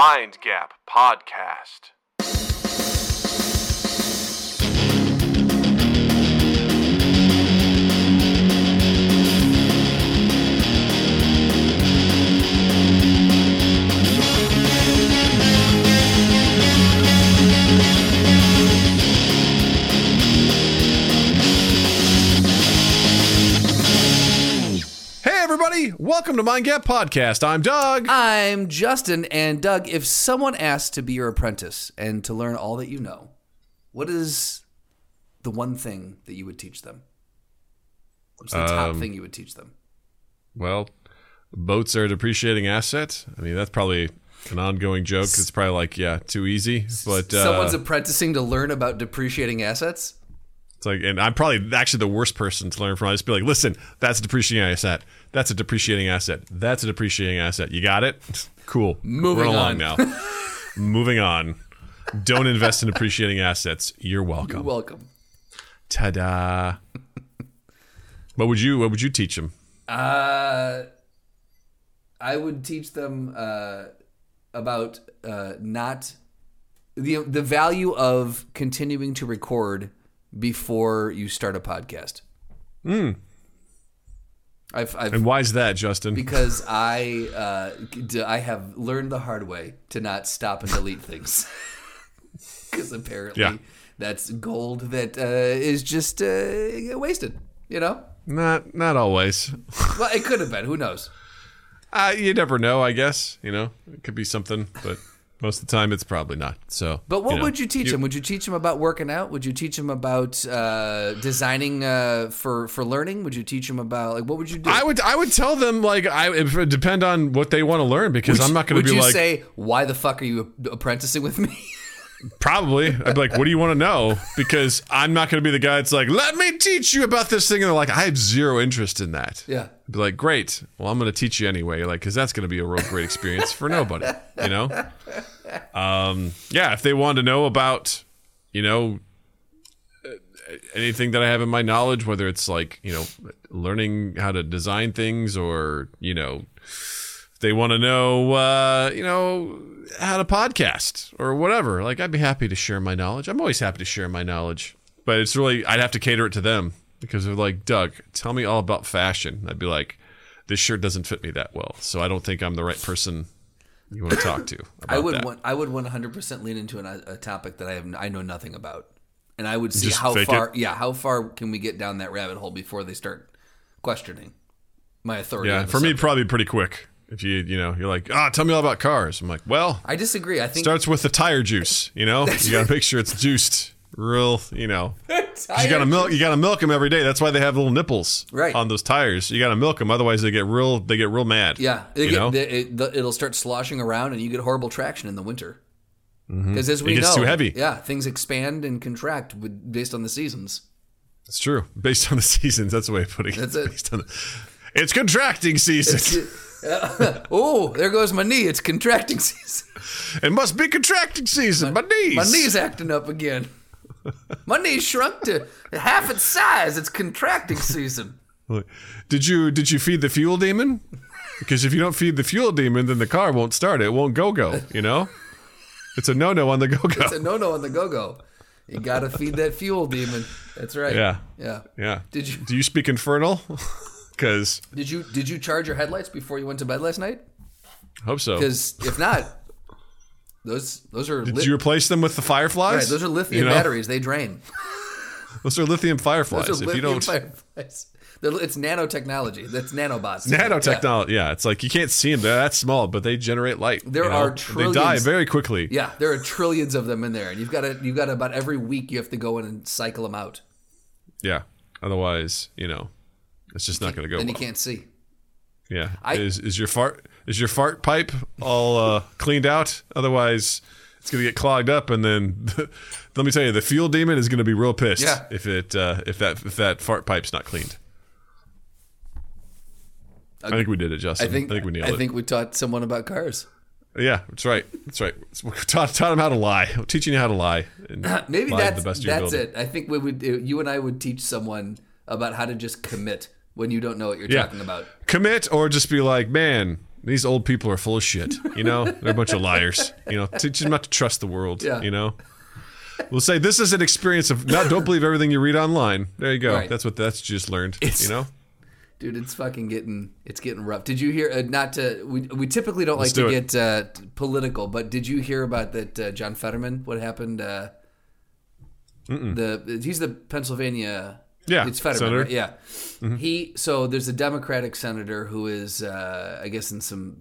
Mind Gap Podcast. Welcome to Mind Gap Podcast. I'm Doug. I'm Justin, and Doug, if someone asked to be your apprentice and to learn all that you know, what is the one thing that you would teach them? What's the top Um, thing you would teach them? Well, boats are a depreciating asset. I mean, that's probably an ongoing joke. It's probably like, yeah, too easy. But uh, Someone's apprenticing to learn about depreciating assets? It's like, and I'm probably actually the worst person to learn from. I just be like, listen, that's a depreciating asset. That's a depreciating asset. That's a depreciating asset. You got it? Cool. Moving Run along on. now. Moving on. Don't invest in depreciating assets. You're welcome. You're Welcome. Ta-da. what would you What would you teach them? Uh, I would teach them uh, about uh, not the the value of continuing to record before you start a podcast. I've, I've And why is that, Justin? because I uh, d- I have learned the hard way to not stop and delete things because apparently Yeah. that's gold that uh, is just uh, wasted. You know, Not not always. well, it could have been. Who knows? Uh, you never know, I guess. You know, it could be something, but most of the time it's probably not. So, But what know, would you teach them? Would you teach them about working out? Would you teach them about uh, designing uh, for for learning? Would you teach them about like what would you do? I would I would tell them like I it would depend on what they want to learn because I'm not going to be you like say why the fuck are you apprenticing with me? probably I'd be like what do you want to know because I'm not going to be the guy that's like let me teach you about this thing and they're like I have zero interest in that. yeah. Be like great, well I'm going to teach you anyway, like because that's going to be a real great experience for nobody, you know. Um, yeah, if they want to know about, you know, anything that I have in my knowledge, whether it's like, you know, learning how to design things or, you know, they want to know, uh, you know, how to podcast or whatever, like I'd be happy to share my knowledge. I'm always happy to share my knowledge, but it's really, I'd have to cater it to them because they're like, Doug, tell me all about fashion. I'd be like, this shirt doesn't fit me that well. So I don't think I'm the right person you want to talk to. About I would that. want I would 100% lean into an, a topic that I have I know nothing about. And I would see Just how far it? yeah, how far can we get down that rabbit hole before they start questioning my authority. Yeah, for me, probably pretty quick. If you, you know, you're like, ah, tell me all about cars. I'm like, well, I disagree. I think starts with the tire juice. You know, you got to make sure it's juiced, real. You know, you got to milk. You got to milk them every day. That's why they have little nipples Right. on those tires. You got to milk them, otherwise they get real. They get real mad. Yeah, it you get- know, the- it, it'll start sloshing around, and you get horrible traction in the winter. Because as we Mm-hmm. It gets know, too heavy. Yeah, things expand and contract with, based on the seasons. it's true. Based on the seasons, that's the way of putting it. That's it. Based on the, it's contracting season. oh, there goes my knee. It's contracting season. it must be contracting season. My knees. My knee's acting up again. Knee shrunk to half its size. It's contracting season. Did you did you feed the fuel demon? Because if you don't feed the fuel demon, then the car won't start. It won't go go. You know, it's a no no on the go go. It's a no no on the go go. You got to feed that fuel demon. That's right. Yeah, Yeah. yeah. Did you Do you speak infernal? Because did you did you charge your headlights before you went to bed last night? hope so. Because if not, those those are Did lit- you replace them with the fireflies? right. Those are lithium You know? batteries. They drain. Those are lithium fireflies. Those are if you don't fireflies. It's nanotechnology. That's nanobots. Nanotechnology, yeah. it's like you can't see them. They're that small, but they generate light. There you know? are And They die very quickly. Yeah, there are trillions of them in there, and you've got to you've got to about every week you have to go in and cycle them out. Yeah. Otherwise, you know, it's just not going to go. Then you can't see. Yeah. I- is is your fart is your fart pipe all uh, cleaned out? Otherwise, it's gonna get clogged up, and then let me tell you, the fuel demon is gonna be real pissed Yeah. if it uh, if that if that fart pipe's not cleaned. I think we did it, Justin. I think we nailed I it. think we taught someone about cars. yeah, that's right. That's right. We taught, taught him how to lie. We're teaching you how to lie. Maybe lie that's the best of your that's ability. it. I think we would you and I would teach someone about how to just commit when you don't know what you're Yeah. talking about. Commit or just be like, man, these old people are full of shit. You know, they're a bunch of liars. You know, teach them not to trust the world. Yeah. You know, we'll say this is an experience of not don't believe everything you read online. There you go. Right. That's what that's just learned. It's- you know, Dude, it's fucking getting it's getting rough. Did you hear? Uh, not to we we typically don't Let's like to it. get uh, political, but did you hear about that uh, John Fetterman? What happened? Uh, the he's the Pennsylvania. Yeah, it's Fetterman. Right? Yeah, he. So there's a Democratic senator who is, uh, I guess, in some.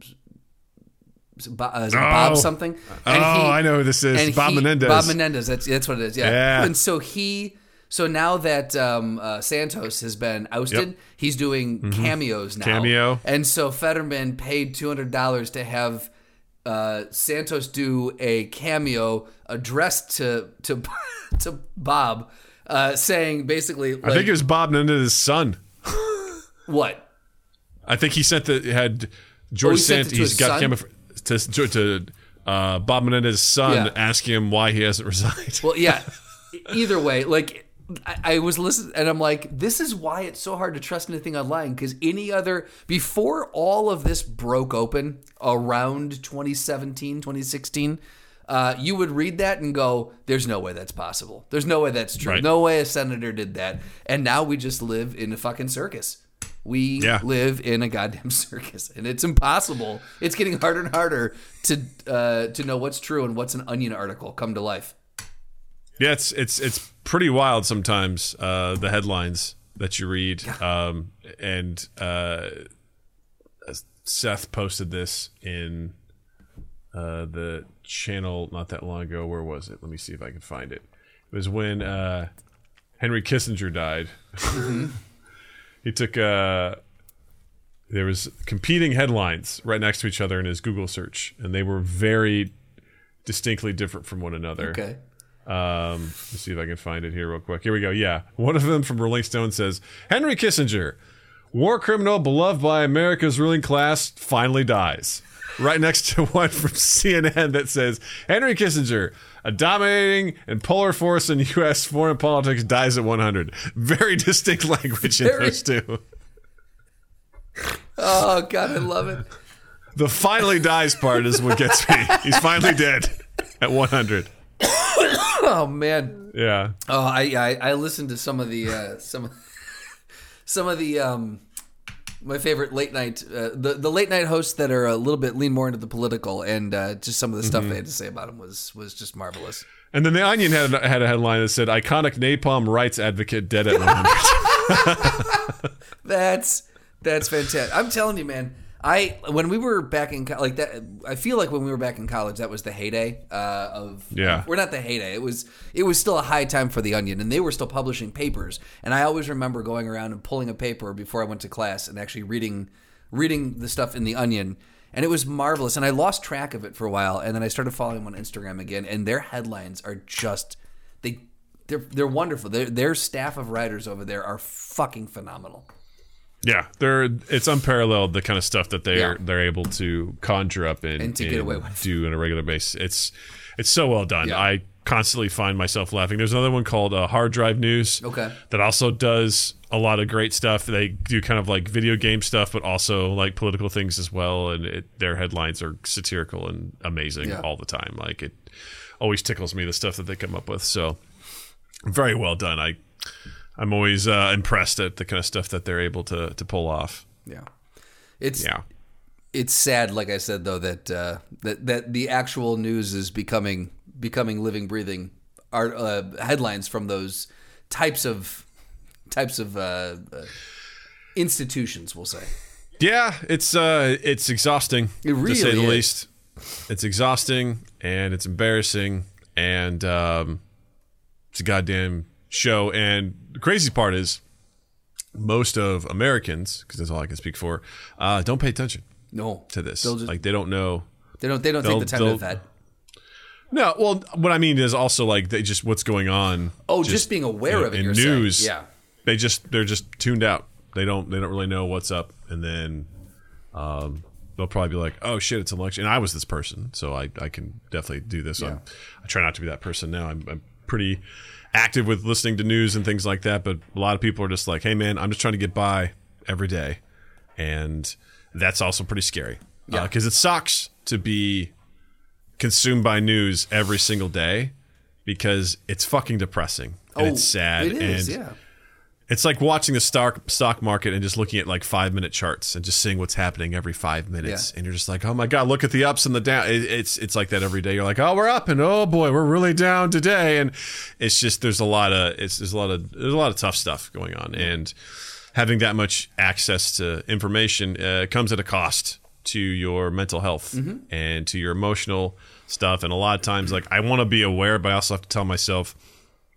Bob, uh, is it Bob Oh. something. Oh, I know who this is. and Bob he- Menendez. Bob Menendez. That's that's what it is. Yeah. Yeah. And so he. So now that um, uh, Santos has been ousted, Yep. Mm-hmm. he's doing cameos now. Cameo. And so Fetterman paid two hundred dollars to have uh, Santos do a cameo addressed to to to Bob, uh, saying basically like I think it was Bob Menendez's son. what I think he sent the had George Oh, he sent Sant. it to He's got camera to to uh, Bob Menendez's son Yeah. asking him why he hasn't resigned. Well, yeah. Either way, like I, I was listening, and I'm like, this is why it's so hard to trust anything online. Because any other before all of this broke open around 2017, 2016. Uh, you would read that and go, "There's no way that's possible. There's no way that's true. Right. No way a senator did that." And now we just live in a fucking circus. We Yeah. live in a goddamn circus, and it's impossible. It's getting harder and harder to uh, to know what's true and what's an Onion article come to life. Yeah, it's it's it's pretty wild sometimes uh, the headlines that you read. Um, and uh, Seth posted this in uh, the channel not that long ago. Where was it? Let me see if I can find it. It was when uh, Henry Kissinger died. he took uh, there was competing headlines right next to each other in his Google search, and they were very distinctly different from one another. Okay. Um, let's see if I can find it here real quick. Here we go. Yeah, one of them from Rolling Stone says Henry Kissinger, war criminal beloved by America's ruling class, finally dies. Right next to one from CNN that says Henry Kissinger, a dominating and polar force in U.S. foreign politics, dies at 100. Very distinct language in Very- those two. Oh God, I love it. The finally dies part is what gets me. He's finally dead at 100. Oh man. Yeah. Oh, I I, I listened to some of the uh, some of- some of the um my favorite late night uh, the the late night hosts that are a little bit lean more into the political and uh, just some of the stuff they had to say about him was was just marvelous. And then the Onion had a, had a headline that said "Iconic napalm rights advocate dead at 100." That's that's fantastic. I'm telling you, man. I when we were back in co- like that, I feel like when we were back in college, that was the heyday uh, of. Yeah. we're not the heyday. It was it was still a high time for the Onion, and they were still publishing papers. And I always remember going around and pulling a paper before I went to class and actually reading reading the stuff in the Onion. And it was marvelous. And I lost track of it for a while, and then I started following them on Instagram again. And their headlines are just they they're they're wonderful. Their their staff of writers over there are fucking phenomenal. Yeah, they're it's unparalleled the kind of stuff that they're Yeah. they're able to conjure up and, And to get away with. do on a regular basis. It's it's so well done. Yeah. I constantly find myself laughing. There's another one called uh, Hard Drive News. Okay. That also does a lot of great stuff. They do kind of like video game stuff, but also like political things as well. And it, their headlines are satirical and amazing Yeah. all the time. Like it always tickles me the stuff that they come up with. So very well done. I I'm always uh, impressed at the kind of stuff that they're able to to pull off. Yeah, it's Yeah. it's sad. Like I said, though, that uh, that that the actual news is becoming becoming living, breathing art uh, headlines from those types of types of uh, uh, institutions. We'll say. Yeah, it's uh it's exhausting It really to say the is. least. It's exhausting and it's embarrassing and um it's a goddamn show and the crazy part is most of Americans because that's all I can speak for uh don't pay attention No, to this. Just, like they don't know they don't they don't take the time to vet. No, well what I mean is also like they just what's going on Oh, just, being aware in- of it. in you're saying. news. yeah. they just they're just tuned out. They don't they don't really know what's up, and then um, they'll probably be like, "Oh shit, it's an election." And I was this person, so I, I can definitely do this. I'm, I try not to be that person now. I'm, I'm pretty active with listening to news and things like that, but a lot of people are just like, "Hey man, I'm just trying to get by every day," and that's also pretty scary. Uh, yeah. because it sucks to be consumed by news every single day because it's fucking depressing and oh, it's sad Oh, It is, and yeah. It's like watching the stock stock market and just looking at like five minute charts and just seeing what's happening every five minutes, Yeah. and you're just like, oh my god, look at the ups and the down. It, it's it's like that every day. You're like, oh, we're up, and oh boy, we're really down today, and it's just there's a lot of it's there's a lot of there's a lot of tough stuff going on, and having that much access to information uh, comes at a cost to your mental health and to your emotional stuff, and a lot of times, like I want to be aware, but I also have to tell myself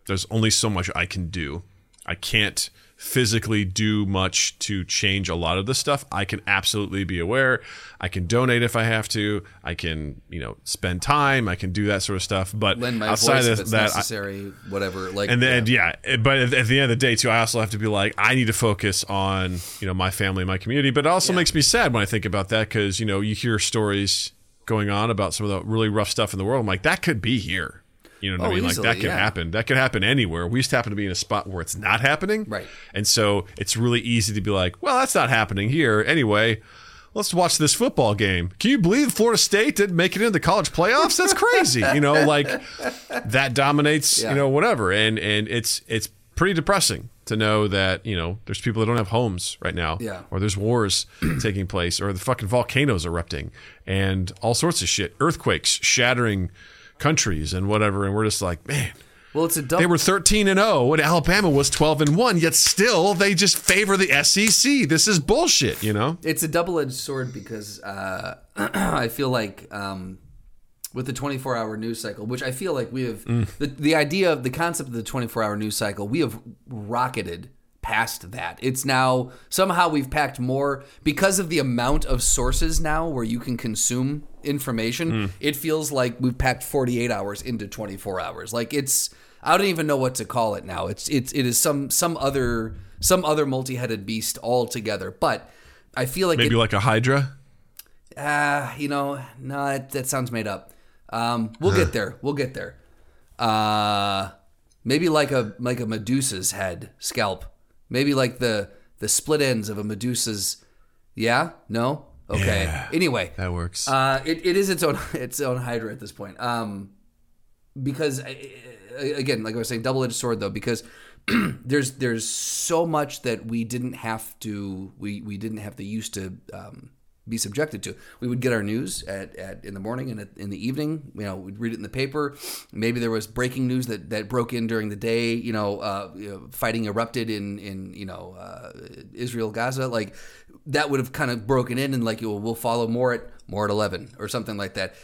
there's only so much I can do. I can't physically do much to change a lot of this stuff. I can absolutely be aware. I can donate if I have to. I can, you know, spend time. I can do that sort of stuff. But outside voice of that, I- necessary, whatever. Like, and then yeah. yeah, eh, but at at the end of the day too, I also have to be like, I need to focus on you know my family, my community. But it also Yeah. makes me sad when I think about that because you know you hear stories going on about some of the really rough stuff in the world. I'm like, that could be here. You know what Oh, I mean? easily, like that could yeah. happen. That could happen anywhere. We just happen to be in a spot where it's not happening. Right. And so it's really easy to be like, well, that's not happening here anyway. Let's watch this football game. Can you believe Florida State didn't make it into the college playoffs? That's crazy. you know, like that dominates, Yeah. you know, whatever. And and it's it's pretty depressing to know that, you know, there's people that don't have homes right now. Yeah. Or there's wars taking place or the fucking volcanoes erupting and all sorts of shit. Earthquakes shattering countries and whatever. And we're just like, man, well, it's a double. they were 13 and 0 and Alabama was 12 and 1, yet still they just favor the SEC. This is bullshit, you know? it's a double-edged sword because uh, I feel like um, with the 24-hour news cycle, which I feel like we have the the idea of the concept of the 24-hour news cycle, we have rocketed past that. It's now somehow we've packed more because of the amount of sources now where you can consume information. It feels like we've packed 48 hours into 24 hours. Like it's I don't even know what to call it now. It's it's it is some some other some other multi-headed beast altogether. But I feel like Maybe it, like a Hydra. Ah, you know, no, that, that sounds made up. Um, we'll get there. We'll get there. Uh, maybe like a like a Medusa's head scalp. Maybe like the the split ends of a Medusa's. Yeah. No. Okay. Yeah. Anyway, That works. uh, it, it is its own its own Hydra at this point. Um, because again, like I was saying, double edged sword though, because there's there's so much that we didn't have to we we didn't have to used to um, be subjected to. We would get our news at, at in the morning and at, in the evening. You know, we'd read it in the paper. Maybe there was breaking news that, that broke in during the day. You know, uh, you know fighting erupted in in you know uh, Israel Gaza. Like that would have kind of broken in and like you we'll follow more at more at eleven or something like that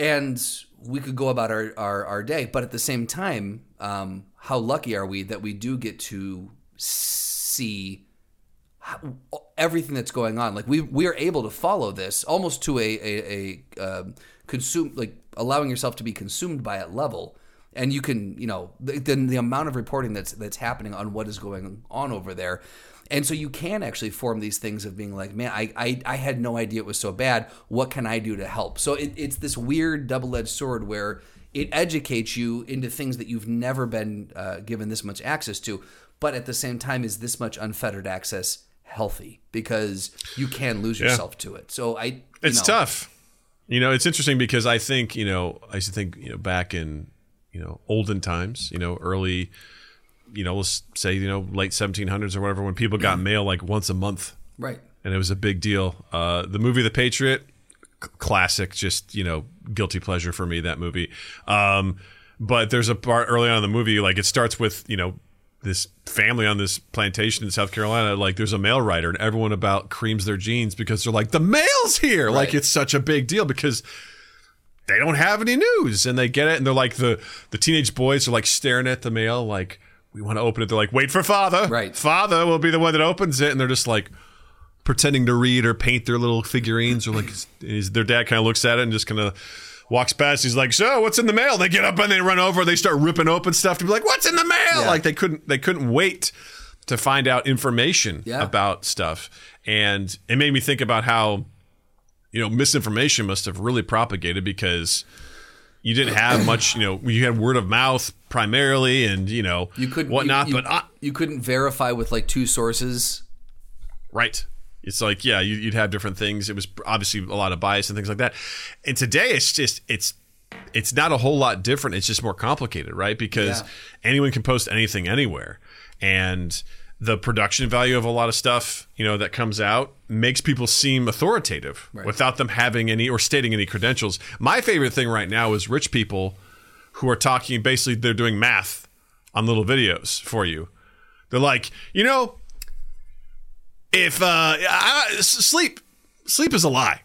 and we could go about our, our, our day. But at the same time, um, how lucky are we that we do get to see everything that's going on? Like we we are able to follow this almost to a a, a um, consume like allowing yourself to be consumed by it level. And you can, you know, then the amount of reporting that's that's happening on what is going on over there, and so you can actually form these things of being like, man, I, I, I had no idea it was so bad. What can I do to help? So it, it's this weird double edged sword where it educates you into things that you've never been uh, given this much access to. But at the same time, is this much unfettered access healthy? Because you can lose yourself to it. So I, it's know, tough. You know, it's interesting because I think, you know, I used to think, you know, back in, you know, olden times, you know, early, you know, let's say, you know, late 1700s or whatever, when people got mail like once a month Right. and it was a big deal. Uh, the movie The Patriot, c- classic, just you know, guilty pleasure for me that movie. Um, but there's a part early on in the movie, like it starts with you know this family on this plantation in South Carolina. Like there's a mail writer, and everyone about creams their jeans because they're like the mail's here. Like it's such a big deal because they don't have any news and they get it and they're like the the teenage boys are like staring at the mail like we want to open it. They're like wait for father. Right. father will be the one that opens it and they're just like pretending to read or paint their little figurines or like his, their dad kind of looks at it and just kind of walks past. He's like so what's in the mail? They get up and they run over. They start ripping open stuff to be like what's in the mail? Yeah. like they couldn't they couldn't wait to find out information Yeah. about stuff. And it made me think about how you know misinformation must have really propagated because you didn't have much you know you had word of mouth primarily and you know You couldn't whatnot you, you, but uh, you couldn't verify with like two sources. right It's like, yeah, you, you'd have different things. It was obviously a lot of bias and things like that. And today, it's just it's it's not a whole lot different. It's just more complicated, right? Because Yeah. anyone can post anything anywhere, and the production value of a lot of stuff, you know, that comes out makes people seem authoritative without them having any or stating any credentials. My favorite thing right now is rich people who are talking. Basically, they're doing math on little videos for you. They're like, you know, if uh, I, I- sleep, sleep is a lie.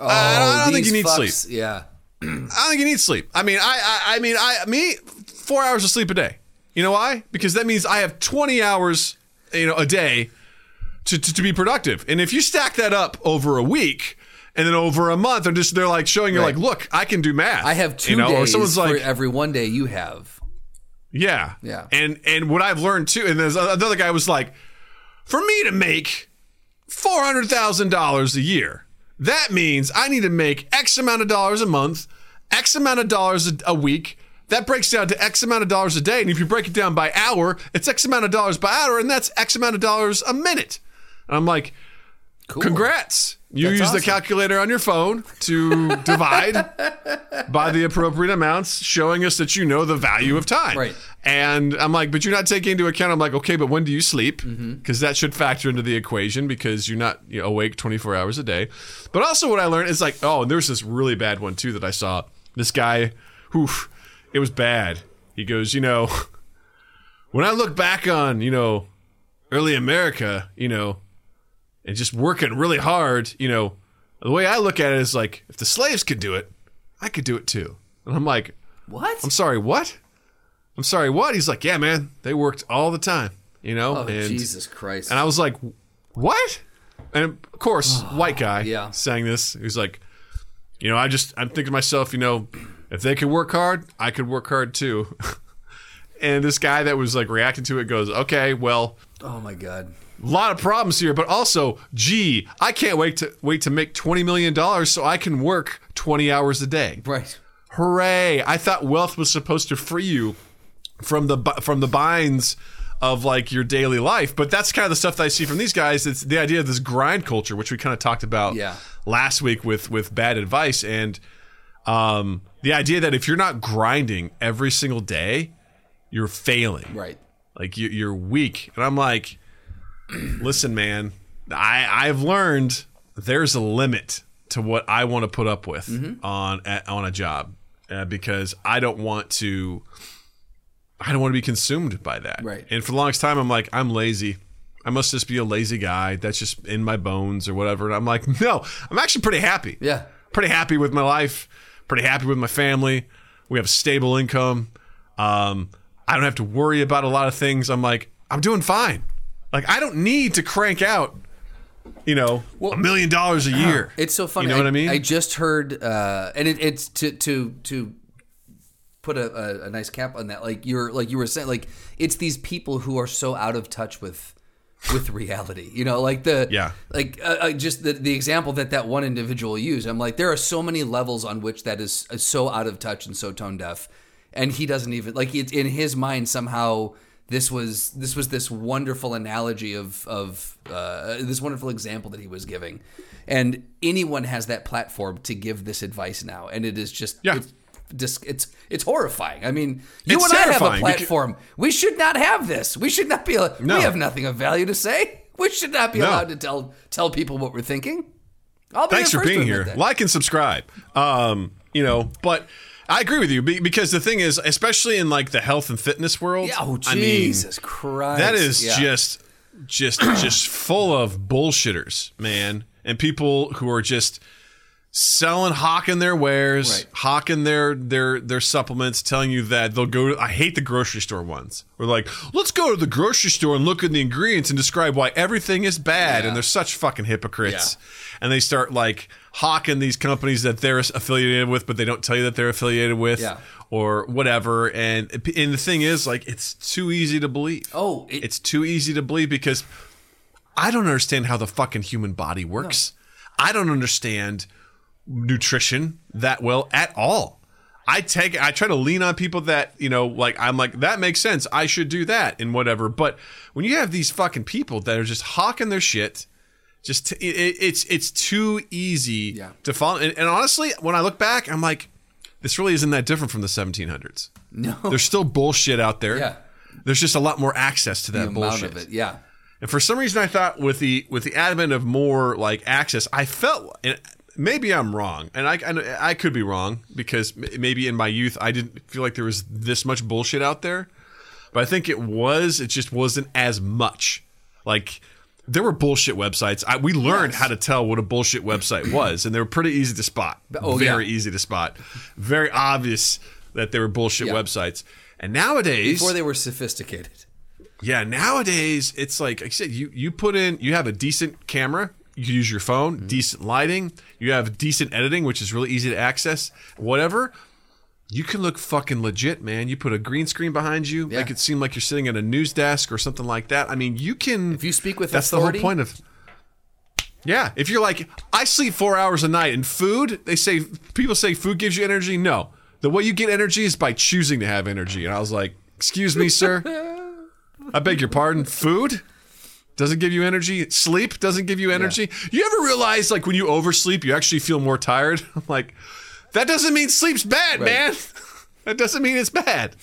Oh, I don't think you need fucks, sleep. Yeah. I don't think you need sleep. I mean, I, I, I mean, I, me, four hours of sleep a day. You know why? Because that means I have 20 hours, you know, a day to, to, to be productive. And if you stack that up over a week and then over a month, they're just, they're like showing you Right. like, look, I can do math. I have two you know, days or someone's for like, every one day you have. yeah. Yeah. And, and what I've learned too, and there's another guy was like, for me to make $400,000 a year, that means I need to make X amount of dollars a month, X amount of dollars a, a week. That breaks down to X amount of dollars a day. And if you break it down by hour, it's X amount of dollars by hour, and that's X amount of dollars a minute. And I'm like, Cool. congrats. You That's use the calculator on your phone to divide by the appropriate amounts, showing us that you know the value of time. Right. And I'm like, but you're not taking into account. I'm like, okay, but when do you sleep? Because Mm-hmm. that should factor into the equation because you're not you know, awake 24 hours a day. But also, what I learned is like, oh, and there's this really bad one too that I saw. This guy, who, it was bad. He goes, you know, when I look back on, you know, early America, you know, and just working really hard, you know, the way I look at it is like, if the slaves could do it, I could do it too. And I'm like, What? I'm sorry, what? I'm sorry, what? He's like, yeah, man, they worked all the time, you know? oh, and, Jesus Christ. and I was like, what? And of course, white guy Yeah. saying this, he's like, you know, I just, I'm thinking to myself, you know, if they could work hard, I could work hard too. and this guy that was like reacting to it goes, okay, well, oh, my God. A lot of problems here, but also, gee, I can't wait to wait to make twenty million dollars so I can work twenty hours a day. Right. Hooray! I thought wealth was supposed to free you from the from the binds of like your daily life, but that's kind of the stuff that I see from these guys. It's the idea of this grind culture, which we kind of talked about Yeah. last week with with bad advice, and um, the idea that if you're not grinding every single day, you're failing Right. like you, you're weak and i'm like listen man i i've learned there's a limit to what i want to put up with Mm-hmm. on at, on a job uh, because i don't want to i don't want to be consumed by that Right. and for the longest time i'm like i'm lazy i must just be a lazy guy that's just in my bones or whatever and i'm like no i'm actually pretty happy Yeah. pretty happy with my life, pretty happy with my family. We have a stable income. Um, I don't have to worry about a lot of things. I'm like, I'm doing fine. Like, I don't need to crank out, you know, a million dollars a year. It's so funny. You know what I mean? I just heard, uh, and it, it's to to to put a, a, a nice cap on that. Like you're like you were saying, like it's these people who are so out of touch with with reality. You know, like the Yeah. like uh, uh, just the the example that that one individual used. I'm like, there are so many levels on which that is, is so out of touch and so tone deaf, and he doesn't even like it in his mind somehow. This was this was this wonderful analogy of of uh, this wonderful example that he was giving, and anyone has that platform to give this advice now, and it is just Yeah. it's, it's it's horrifying. I mean, you It's and I have a terrifying because- platform. We should not have this. We should not be. No. We have nothing of value to say. We should not be No. allowed to tell tell people what we're thinking. I'll be Thanks for being here. Like and subscribe. Um, you know, but I agree with you because the thing is, especially in like the health and fitness world, Yeah, oh I mean, Jesus Christ! that is Yeah. just just just full of bullshitters man and people who are just selling hawking their wares Right. hawking their their their supplements telling you that they'll go to, i hate the grocery store ones we're like let's go to the grocery store and look at the ingredients and describe why everything is bad Yeah. and they're such fucking hypocrites and they start like hawking these companies that they're affiliated with but they don't tell you that they're affiliated with Yeah. or whatever and and the thing is like it's too easy to believe Oh, it- it's too easy to believe because I don't understand how the fucking human body works. I don't understand nutrition that well at all. I take I try to lean on people that, you know, like I'm like that makes sense. I should do that and whatever. But when you have these fucking people that are just hawking their shit, Just t- it, it- it's it's too easy Yeah. to follow. And, and honestly, when I look back, I'm like, this really isn't that different from the 1700s. No. There's still bullshit out there. Yeah. There's just a lot more access to that the bullshit. of it. Yeah. And for some reason, I thought with the with the advent of more like access, I felt and maybe I'm wrong, and I I, I could be wrong because maybe in my youth I didn't feel like there was this much bullshit out there, but I think it was. It just wasn't as much. Like there were bullshit websites. I, we learned Yes. how to tell what a bullshit website was, and they were pretty easy to spot. Oh, very yeah. easy to spot. Very obvious that they were bullshit Yeah. websites. And nowadays, Before they were sophisticated. yeah, nowadays it's like I said, you you put in you have a decent camera, you can use your phone, mm-hmm. decent lighting, you have decent editing, which is really easy to access. Whatever, you can look fucking legit, man. You put a green screen behind you, Yeah. make it seem like you're sitting at a news desk or something like that. I mean, you can. If you speak with that's authority- the whole point of. Yeah, if you're like, I sleep four hours a night, and food, they say people say food gives you energy. No, the way you get energy is by choosing to have energy. And I was like, excuse me, sir. I beg your pardon. Food doesn't give you energy. Sleep doesn't give you energy. You ever realize, like, when you oversleep, you actually feel more tired? I'm like, that doesn't mean sleep's bad, man. that doesn't mean it's bad.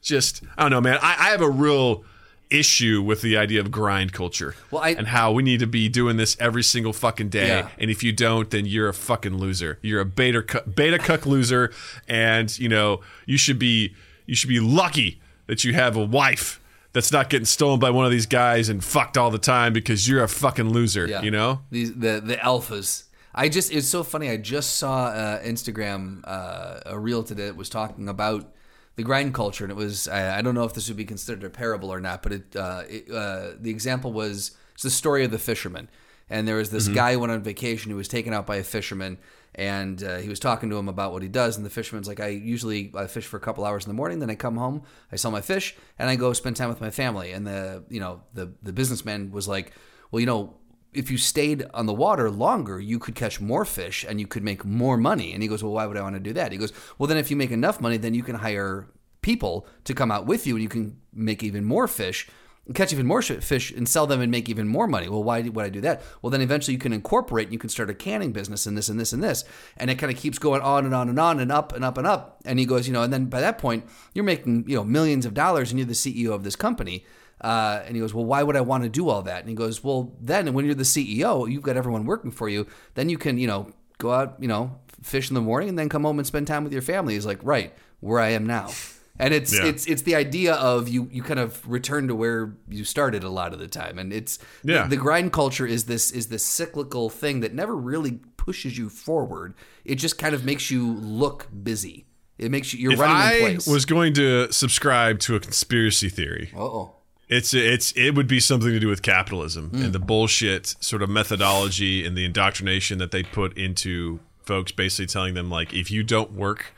Just, I don't know, man. I, I have a real issue with the idea of grind culture Well, I- and how we need to be doing this every single fucking day. Yeah. And if you don't, then you're a fucking loser. You're a beta beta cuck loser, and you know you should be you should be lucky that you have a wife that's not getting stolen by one of these guys and fucked all the time because you're a fucking loser. Yeah. You know? these the the alphas. I just it's so funny. I just saw uh, Instagram uh, a reel today that was talking about the grind culture, and it was I, I don't know if this would be considered a parable or not, but it, uh, it uh, the example was it's the story of the fisherman, and there was this guy who went on vacation who was taken out by a fisherman. And uh, he was talking to him about what he does, and the fisherman's like, "I usually I fish for a couple hours in the morning, then I come home, I sell my fish, and I go spend time with my family." And the you know the the businessman was like, "Well, you know, if you stayed on the water longer, you could catch more fish and you could make more money. And he goes, Well, why would I want to do that? He goes, Well, then if you make enough money, then you can hire people to come out with you and you can make even more fish, catch even more fish and sell them and make even more money. Well, why would I do that? Well, then eventually you can incorporate and you can start a canning business and this and this and this. And it kind of keeps going on and on and on and up and up and up. And he goes, You know, and then by that point, you're making, you know, millions of dollars and you're the CEO of this company. Uh, and he goes, Well, why would I want to do all that? And he goes, Well, then when you're the CEO, you've got everyone working for you. Then you can, you know, go out, you know, fish in the morning and then come home and spend time with your family. He's like, Right, where I am now. And it's Yeah. it's it's the idea of you you kind of return to where you started a lot of the time. And it's Yeah. the, the grind culture is this is this cyclical thing that never really pushes you forward. It just kind of makes you look busy. It makes you you're If running in I place. was going to subscribe to a conspiracy theory, uh oh. It's it's it would be something to do with capitalism Hmm. and the bullshit sort of methodology and the indoctrination that they put into folks, basically telling them like if you don't work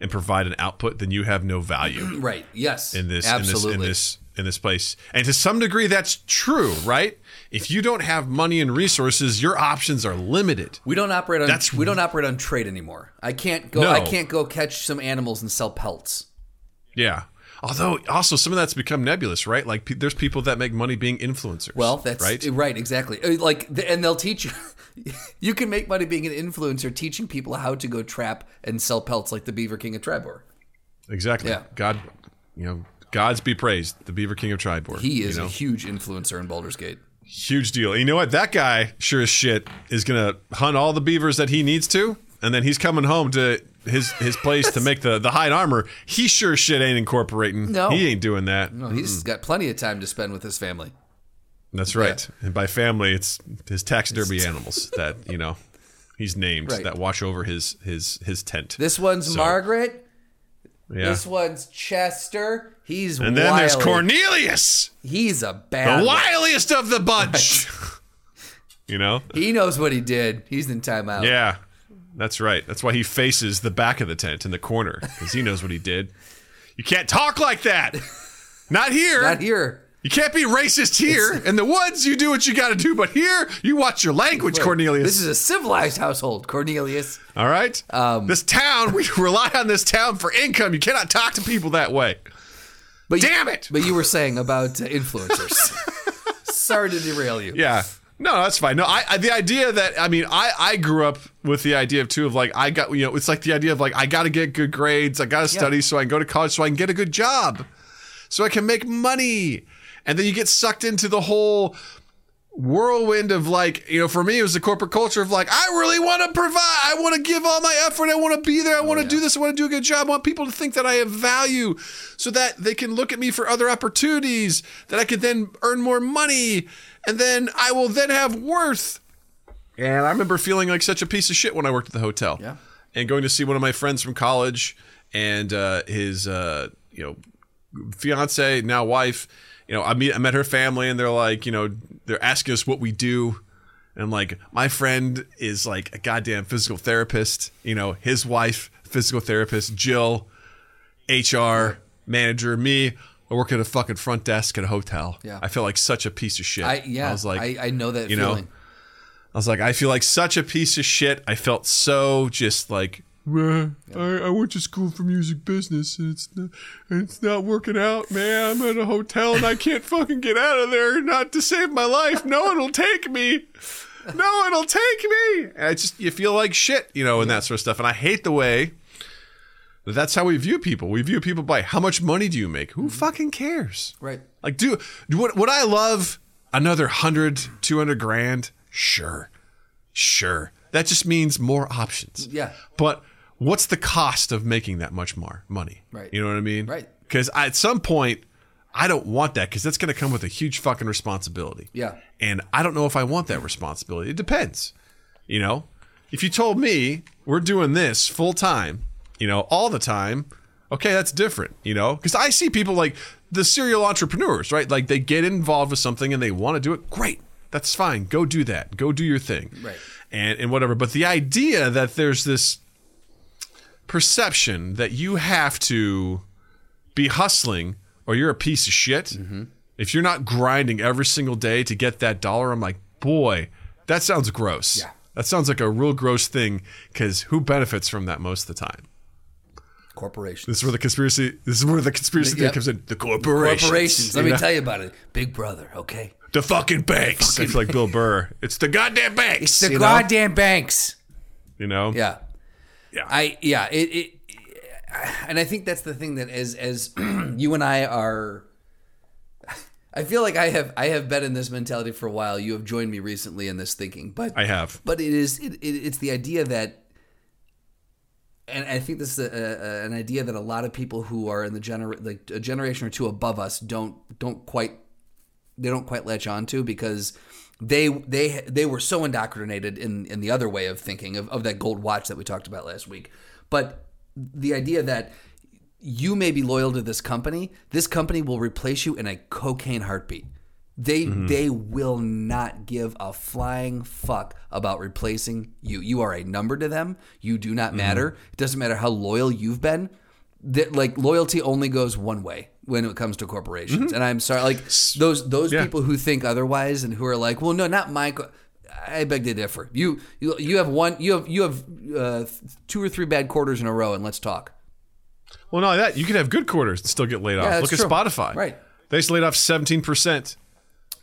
and provide an output, then you have no value Right. Yes. in this Absolutely. in this in this in this place. And to some degree, that's true, right? If you don't have money and resources, your options are limited. We don't operate on That's- we don't operate on trade anymore. I can't go No. I can't go catch some animals and sell pelts. Yeah. Although also some of that's become nebulous, right? Like pe- there's people that make money being influencers. Well, that's right. right, exactly. Uh, Like and they'll teach you you can make money being an influencer teaching people how to go trap and sell pelts like the Beaver King of Tribor. Exactly. Yeah. God, you know, God's be praised, the Beaver King of Tribor. He is you know? a huge influencer in Baldur's Gate. huge deal. You know what? That guy, sure as shit, is gonna hunt all the beavers that he needs to, and then he's coming home to his his place to make the the hide armor. He sure as shit ain't incorporating. No. he ain't doing that. No, he's got plenty of time to spend with his family. That's right. And by family, it's his taxidermy animals that you know he's named Right. that watch over his his his tent. This one's So, Margaret. yeah. This one's Chester. He's and then there's. Cornelius, He's a bad. one. wiliest of the bunch. you know. He knows what he did. He's in timeout. Yeah, that's right. That's why he faces the back of the tent in the corner because he knows what he did. You can't talk like that. Not here. Not here. You can't be racist here. In the woods, you do what you got to do, but here, you watch your language, Cornelius. This is a civilized household, Cornelius. All right. Um, this town, we rely on this town for income. You cannot talk to people that way. But Damn it. But you were saying about uh, influencers. Sorry to derail you. Yeah. No, that's fine. No, I, I the idea that I mean, I I grew up with the idea of too of like I got you know it's like the idea of like I got to get good grades, I got to study so I can go to college so I can get a good job, so I can make money, and then you get sucked into the whole whirlwind of like you know for me it was the corporate culture of like I really want to provide, I want to give all my effort, I want to be there, I want to do this, I want to do a good job, I want people to think that I have value, so that they can look at me for other opportunities, that I could then earn more money, and then I will then have worth. And I remember feeling like such a piece of shit when I worked at the hotel. Yeah. And going to see one of my friends from college and uh, his, uh, you know, fiance, now wife. You know, I meet, I met her family, and they're like, you know, they're asking us what we do. And like, my friend is like a goddamn physical therapist. You know, his wife, physical therapist. Jill, HR manager. Me, I work at a fucking front desk at a hotel. Yeah. I feel like such a piece of shit. I yeah. I was like, I, I know that you know, feeling. I was like, I feel like such a piece of shit. I felt so just like, "Well, I, I went to school for music business and it's not, and it's not working out, man. I'm at a hotel and I can't fucking get out of there not to save my life. No one will take me. No one will take me. And I just, you feel like shit, you know, and that sort of stuff. And I hate the way that that's how we view people. We view people by how much money do you make? Who mm-hmm. fucking cares? Right. Like, do, do would, would I love another 100, 200 grand? Sure. Sure. That just means more options. Yeah. But what's the cost of making that much more money? Right. You know what I mean? Right. Because at some point, I don't want that because that's going to come with a huge fucking responsibility. Yeah. And I don't know if I want that responsibility. It depends. You know, if you told me we're doing this full time, you know, all the time, okay, that's different, you know, because I see people like the serial entrepreneurs, right? Like they get involved with something and they want to do it. Great. That's fine. Go do that. Go do your thing. Right. And, and whatever. But the idea that there's this perception that you have to be hustling or you're a piece of shit. Mm-hmm. If you're not grinding every single day to get that dollar, I'm like, boy, that sounds gross. Yeah. That sounds like a real gross thing because who benefits from that most of the time? Corporations. This is where the conspiracy. This is where the conspiracy thing comes in. The corporations. Corporations. Let you me know? tell you about it. Big brother, okay? the fucking banks. I feel like Bill Burr. It's the goddamn banks. It's The you know? goddamn banks. You know. Yeah. Yeah. I yeah, it, it and I think that's the thing that as as you and I are I feel like I have I have been in this mentality for a while. You have joined me recently in this thinking, but I have. but it is it, it, it's the idea that and I think this is a, a, an idea that a lot of people who are in the gener like a generation or two above us don't don't quite they don't quite latch on to because they they they were so indoctrinated in in the other way of thinking of, of that gold watch that we talked about last week. But the idea that you may be loyal to this company, this company will replace you in a cocaine heartbeat. They mm-hmm. they will not give a flying fuck about replacing you. You are a number to them. You do not mm-hmm. matter. It doesn't matter how loyal you've been. That like loyalty only goes one way when it comes to corporations. And I'm sorry, like those those Yeah. people who think otherwise and who are like, well, no, not my. Co- I beg to differ. You you you have one. You have you have uh, two or three bad quarters in a row, and let's talk. Well, not that, you could have good quarters and still get laid off. Look true. at Spotify. Right. They just laid off 17%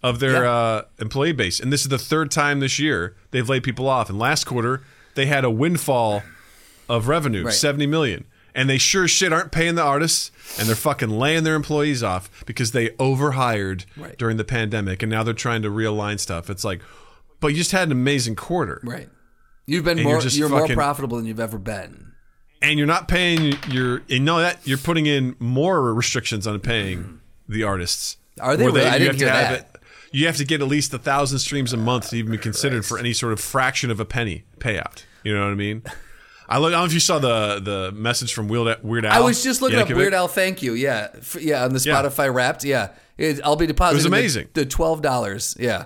of their Yeah. uh, employee base. And this is the third time this year they've laid people off. And last quarter, they had a windfall of revenue, Right. 70 million. And they sure as shit aren't paying the artists, and they're fucking laying their employees off because they overhired Right. during the pandemic, and now they're trying to realign stuff. It's like, but you just had an amazing quarter, Right. You've been And more. you're You're, just more profitable than you've ever been. and you're not paying your. You know that you're putting in more restrictions on paying the artists. Are they really? I you didn't have to hear have that. it- you have to get at least a thousand streams a month to even be considered for any sort of fraction of a penny payout. You know what I mean? I, look, I don't know if you saw the the message from Weird, Weird Al. I was just looking up Weird Al. Thank you. Yeah. F- yeah. On the Yeah. Spotify Wrapped. Yeah. It, I'll be depositing. the- amazing. The, twelve dollars. Yeah.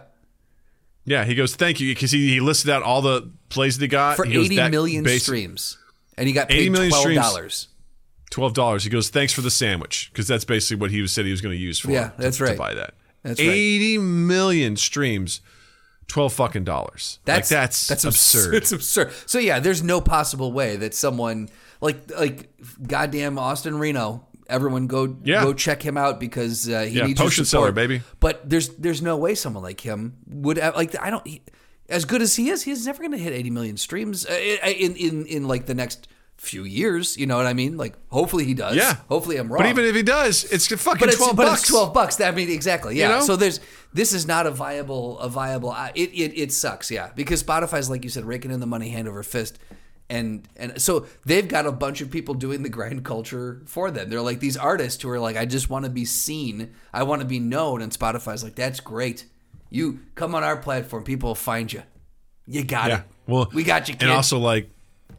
Yeah, he goes, "Thank you," because he, he listed out all the plays that he got For He goes, eighty "That million base- streams, and he got 80 paid million twelve streams. dollars. twelve dollars. He goes, "Thanks for the sandwich," because that's basically what he was said he was going to use for. Yeah, to- that's to, right. buy that. That's right. Eighty million streams, twelve fucking dollars. That's like that's that's absurd. It's absurd. So yeah, there's no possible way that someone like like goddamn Austin Reno Everyone go Yeah. go check him out because uh, he Yeah, needs potion support. seller, baby. But there's there's no way someone like him would have, like I don't he, as good as he is, he's never going to hit 80 million streams uh, in in in like the next few years. You know what I mean? Like hopefully he does. Yeah. Hopefully I'm wrong. But even if he does, it's fucking but it's, twelve but bucks. it's 12 bucks. I mean, exactly. Yeah. You know? So there's this is not a viable a viable. uh, It it it sucks. Yeah, because Spotify's like you said, raking in the money hand over fist. And and so they've got a bunch of people doing the grind culture for them. They're like these artists who are like, I just want to be seen. I want to be known. And Spotify's like, that's great. You come on our platform, people will find you. You got Yeah. it. Well, we got you. Kid. And also, like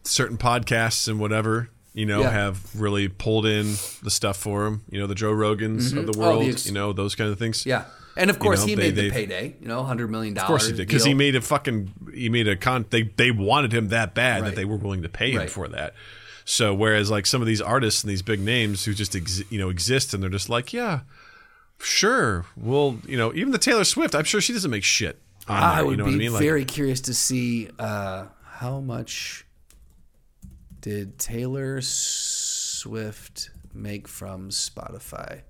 certain podcasts and whatever, you know, Yeah. have really pulled in the stuff for him. You know, the Joe Rogans of the Oh, world. the ex- you know, those kind of things. yeah. And of course, know, he they- made the payday. You know, hundred million dollars. Of course he did because he made a fucking he made a con. They they wanted him that bad Right. that they were willing to pay him Right. for that. So whereas like some of these artists and these big names who just ex, you know exist and they're just like yeah, sure, well you know even the Taylor Swift I'm sure she doesn't make shit. On I there, would you know be what I mean? Like, very curious to see uh, how much did Taylor Swift make from Spotify.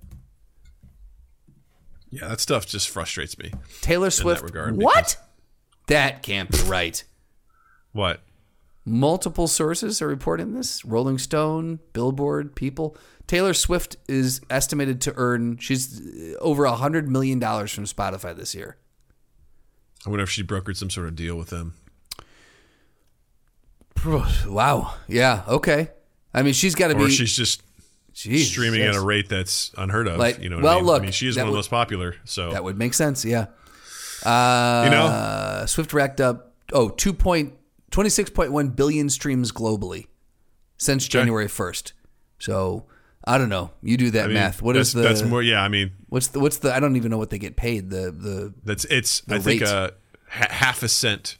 yeah, that stuff just frustrates me. Taylor Swift. regard, what? That can't be right. What? Multiple sources are reporting this: Rolling Stone, Billboard, People. Taylor Swift is estimated to earn she's uh, over a hundred million dollars from Spotify this year. I wonder if she brokered some sort of deal with them. Wow. Yeah. Okay. I mean, she's got to be she's just Jeez, streaming yes. at a rate that's unheard of. Like, you know well, I mean? look, I mean, she is one of the most popular. So That would make sense, yeah. Uh, You know? uh, Swift racked up oh 2 point, 26.1 billion streams globally since January 1st. So I don't know. You do that I mean, math. What is the that's more? Yeah, I mean, what's the what's the I don't even know what they get paid. The the that's it's. I think rate. uh, ha- half a cent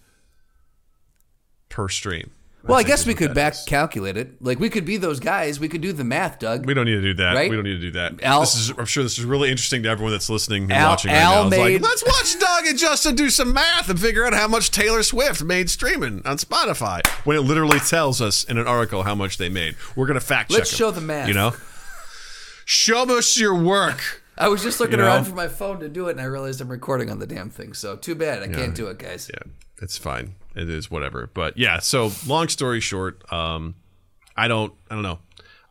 per stream. Well, I guess we could back is. calculate it. Like we could be those guys. We could do the math, Doug. We don't need to do that. Right? We don't need to do that. Al- this is, I'm sure this is really interesting to everyone that's listening and Al- watching right Al now. Made- like, let's watch Doug and Justin do some math and figure out how much Taylor Swift made streaming on Spotify when it literally tells us in an article how much they made. We're gonna fact check. Let's them, show the math. You know, show us your work. I was just looking You know? around for my phone to do it, and I realized I'm recording on the damn thing. So too bad I can't do it, guys. yeah, it's fine. It is whatever. But yeah, so long story short, um, I don't, I don't know.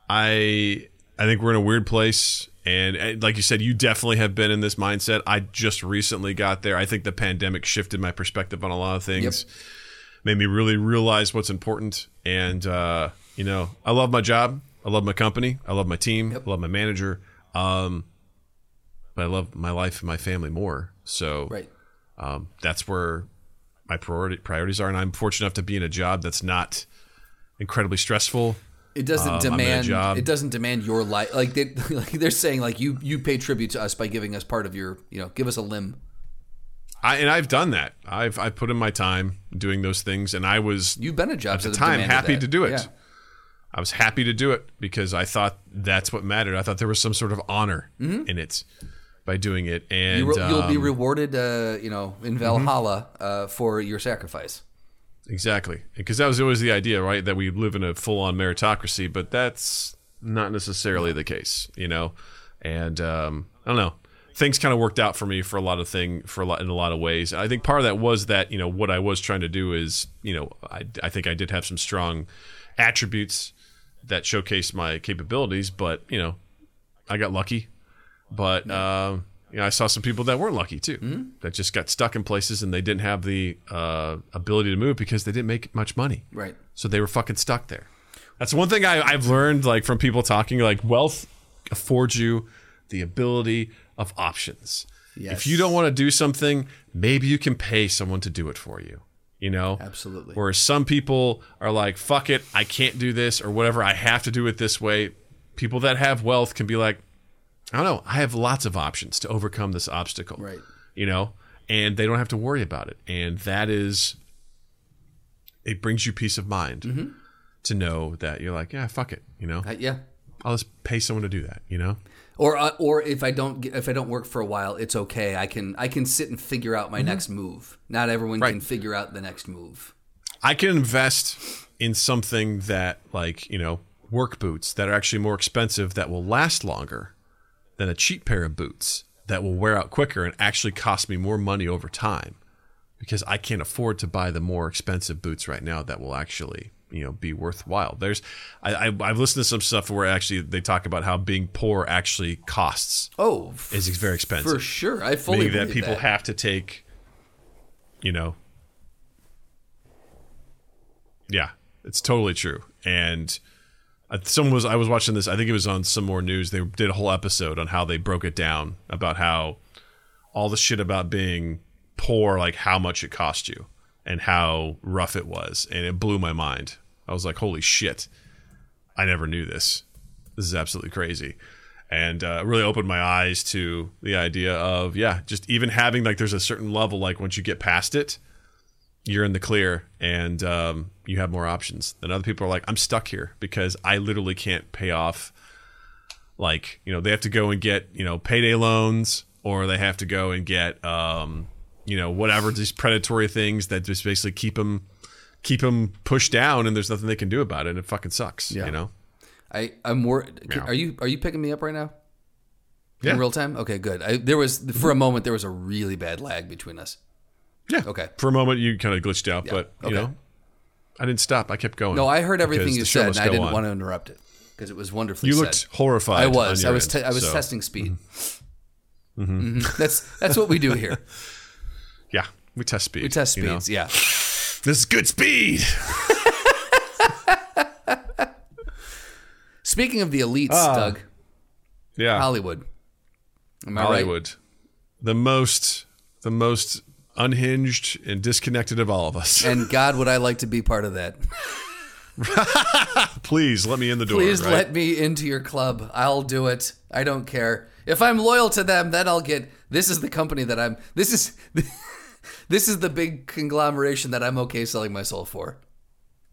I, I think we're in a weird place, and, and like you said, you definitely have been in this mindset. I just recently got there. I think the pandemic shifted my perspective on a lot of things, made me really realize what's important. And uh, you know, I love my job. I love my company. I love my team. I love my manager. Um, but I love my life and my family more. So Right. um, that's where my priority priorities are, and I'm fortunate enough to be in a job that's not incredibly stressful. It doesn't Um, I'm in a demand. It doesn't demand your life. Like they, like they're saying, like you you pay tribute to us by giving us part of your. You know, give us a limb. I and I've done that. I've I've put in my time doing those things, and I was You've been a job at the time happy that. to do it. Yeah. I was happy to do it because I thought that's what mattered. I thought there was some sort of honor in it by doing it, and Mm-hmm. You re- you'll be um, rewarded, uh, you know, in Valhalla uh, for your sacrifice. Exactly, because that was always the idea, right? That we live in a full-on meritocracy, but that's not necessarily the case, you know. And um, I don't know, things kind of worked out for me for a lot of thing for a lot in a lot of ways. I think part of that was that you know what I was trying to do is you know I I think I did have some strong attributes that showcased my capabilities, but you know I got lucky, but. Um, you know, I saw some people that weren't lucky too, that just got stuck in places and they didn't have the uh, ability to move because they didn't make much money. Right. So they were fucking stuck there. That's one thing I, I've learned, like from people talking, like wealth affords you the ability of options. Yes. If you don't want to do something, maybe you can pay someone to do it for you. You know, Absolutely. Whereas some people are like, "Fuck it, I can't do this or whatever. I have to do it this way." People that have wealth can be like, I don't know. I have lots of options to overcome this obstacle. Right. You know, and they don't have to worry about it. And that is, it brings you peace of mind Mm-hmm. to know that you're like, yeah, fuck it. You know, Uh, yeah. I'll just pay someone to do that. You know, Or uh, or if I don't get, if I don't work for a while, it's okay. I can I can sit and figure out my next move. Not everyone can Mm-hmm. Figure out the next move. I can invest in something that, like, you know, work boots that are actually more expensive that will last longer than a cheap pair of boots that will wear out quicker and actually cost me more money over time because I can't afford to buy the more expensive boots right now that will actually you know be worthwhile. There's I, I I've listened to some stuff where actually they talk about how being poor actually costs Oh, is very expensive for sure. I fully meaning that people that. have to take you know yeah it's totally true and someone was i was watching this i think it was on some more news they did a whole episode on how they broke it down about how all the shit about being poor like how much it cost you and how rough it was and it blew my mind. I was like holy shit. I never knew this. This is absolutely crazy. And uh, really opened my eyes to the idea of yeah just even having like there's a certain level like once you get past it you're in the clear. And um, you have more options than other people are like i'm stuck here because i literally can't pay off like you know they have to go and get you know payday loans or they have to go and get um, you know whatever these predatory things that just basically keep them keep them pushed down and there's nothing they can do about it and it fucking sucks Yeah. you know I I'm worried. Yeah. Are you are you picking me up right now? Yeah. In real time? Okay, good. I, there was for a moment there was a really bad lag between us. yeah Okay. for a moment you kind of glitched out but you okay. know i didn't stop i kept going No, I heard everything you said, and I didn't on. want to interrupt it because it was wonderfully you said. looked horrified I was. I was. end, Te- I was so- testing speed. Mhm. That's that's what we do here. yeah we test speed We test you know? speeds. Yeah. this is good speed Speaking of the elites, Ah. Doug, yeah Hollywood. Am I Hollywood, the most, the most unhinged and disconnected of all of us. And God, would I like to be part of that? Please let me in the door. Please right? let me into your club. I'll do it. I don't care. If I'm loyal to them, then I'll get. This is the company that I'm. This is. This is the big conglomeration that I'm okay selling my soul for.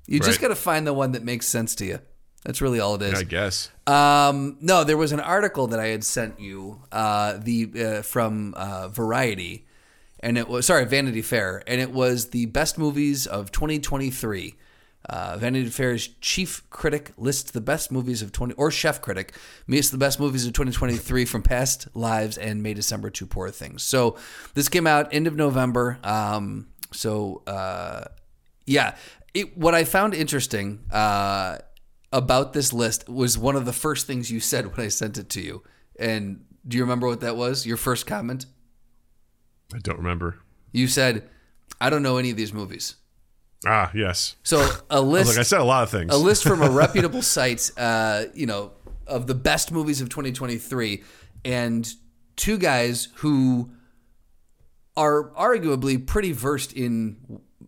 You just got to find the one that makes sense to you. That's really all it is. I guess. Um, no, there was an article that I had sent you, uh, the uh, from uh, Variety, and it was sorry Vanity Fair, and it was the best movies of 2023. Uh, Vanity Fair's chief critic lists the best movies of 20 or chef critic lists the best movies of 2023 from past lives and May December to Poor Things. So this came out end of November. Um, so uh, yeah, it, what I found interesting uh, about this list was one of the first things you said when I sent it to you. And do you remember what that was? Your first comment? I don't remember. You said, "I don't know any of these movies." Ah, yes. So a list, Like I said, a lot of things. a list from a reputable site, uh, you know, of the best movies of 2023, and two guys who are arguably pretty versed in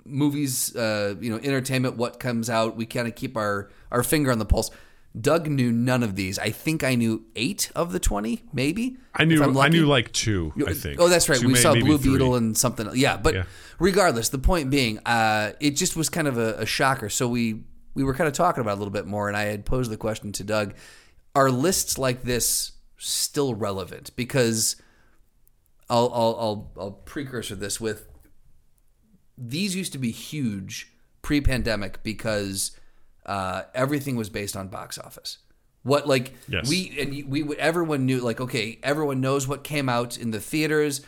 movies, uh, you know, entertainment, what comes out. We kind of keep our our finger on the pulse. Doug knew none of these. I think I knew eight of the 20, maybe. I knew. I knew like two. I think. Oh, that's right. Two, we may- saw Blue three. Beetle and something. Yeah, but Yeah. regardless, the point being, uh, it just was kind of a, a shocker. So we we were kind of talking about it a little bit more, and I had posed the question to Doug: Are lists like this still relevant? Because I'll I'll I'll, I'll precursor this with these used to be huge pre-pandemic because uh, everything was based on box office. What like Yes. we and we would everyone knew like okay everyone knows what came out in the theaters.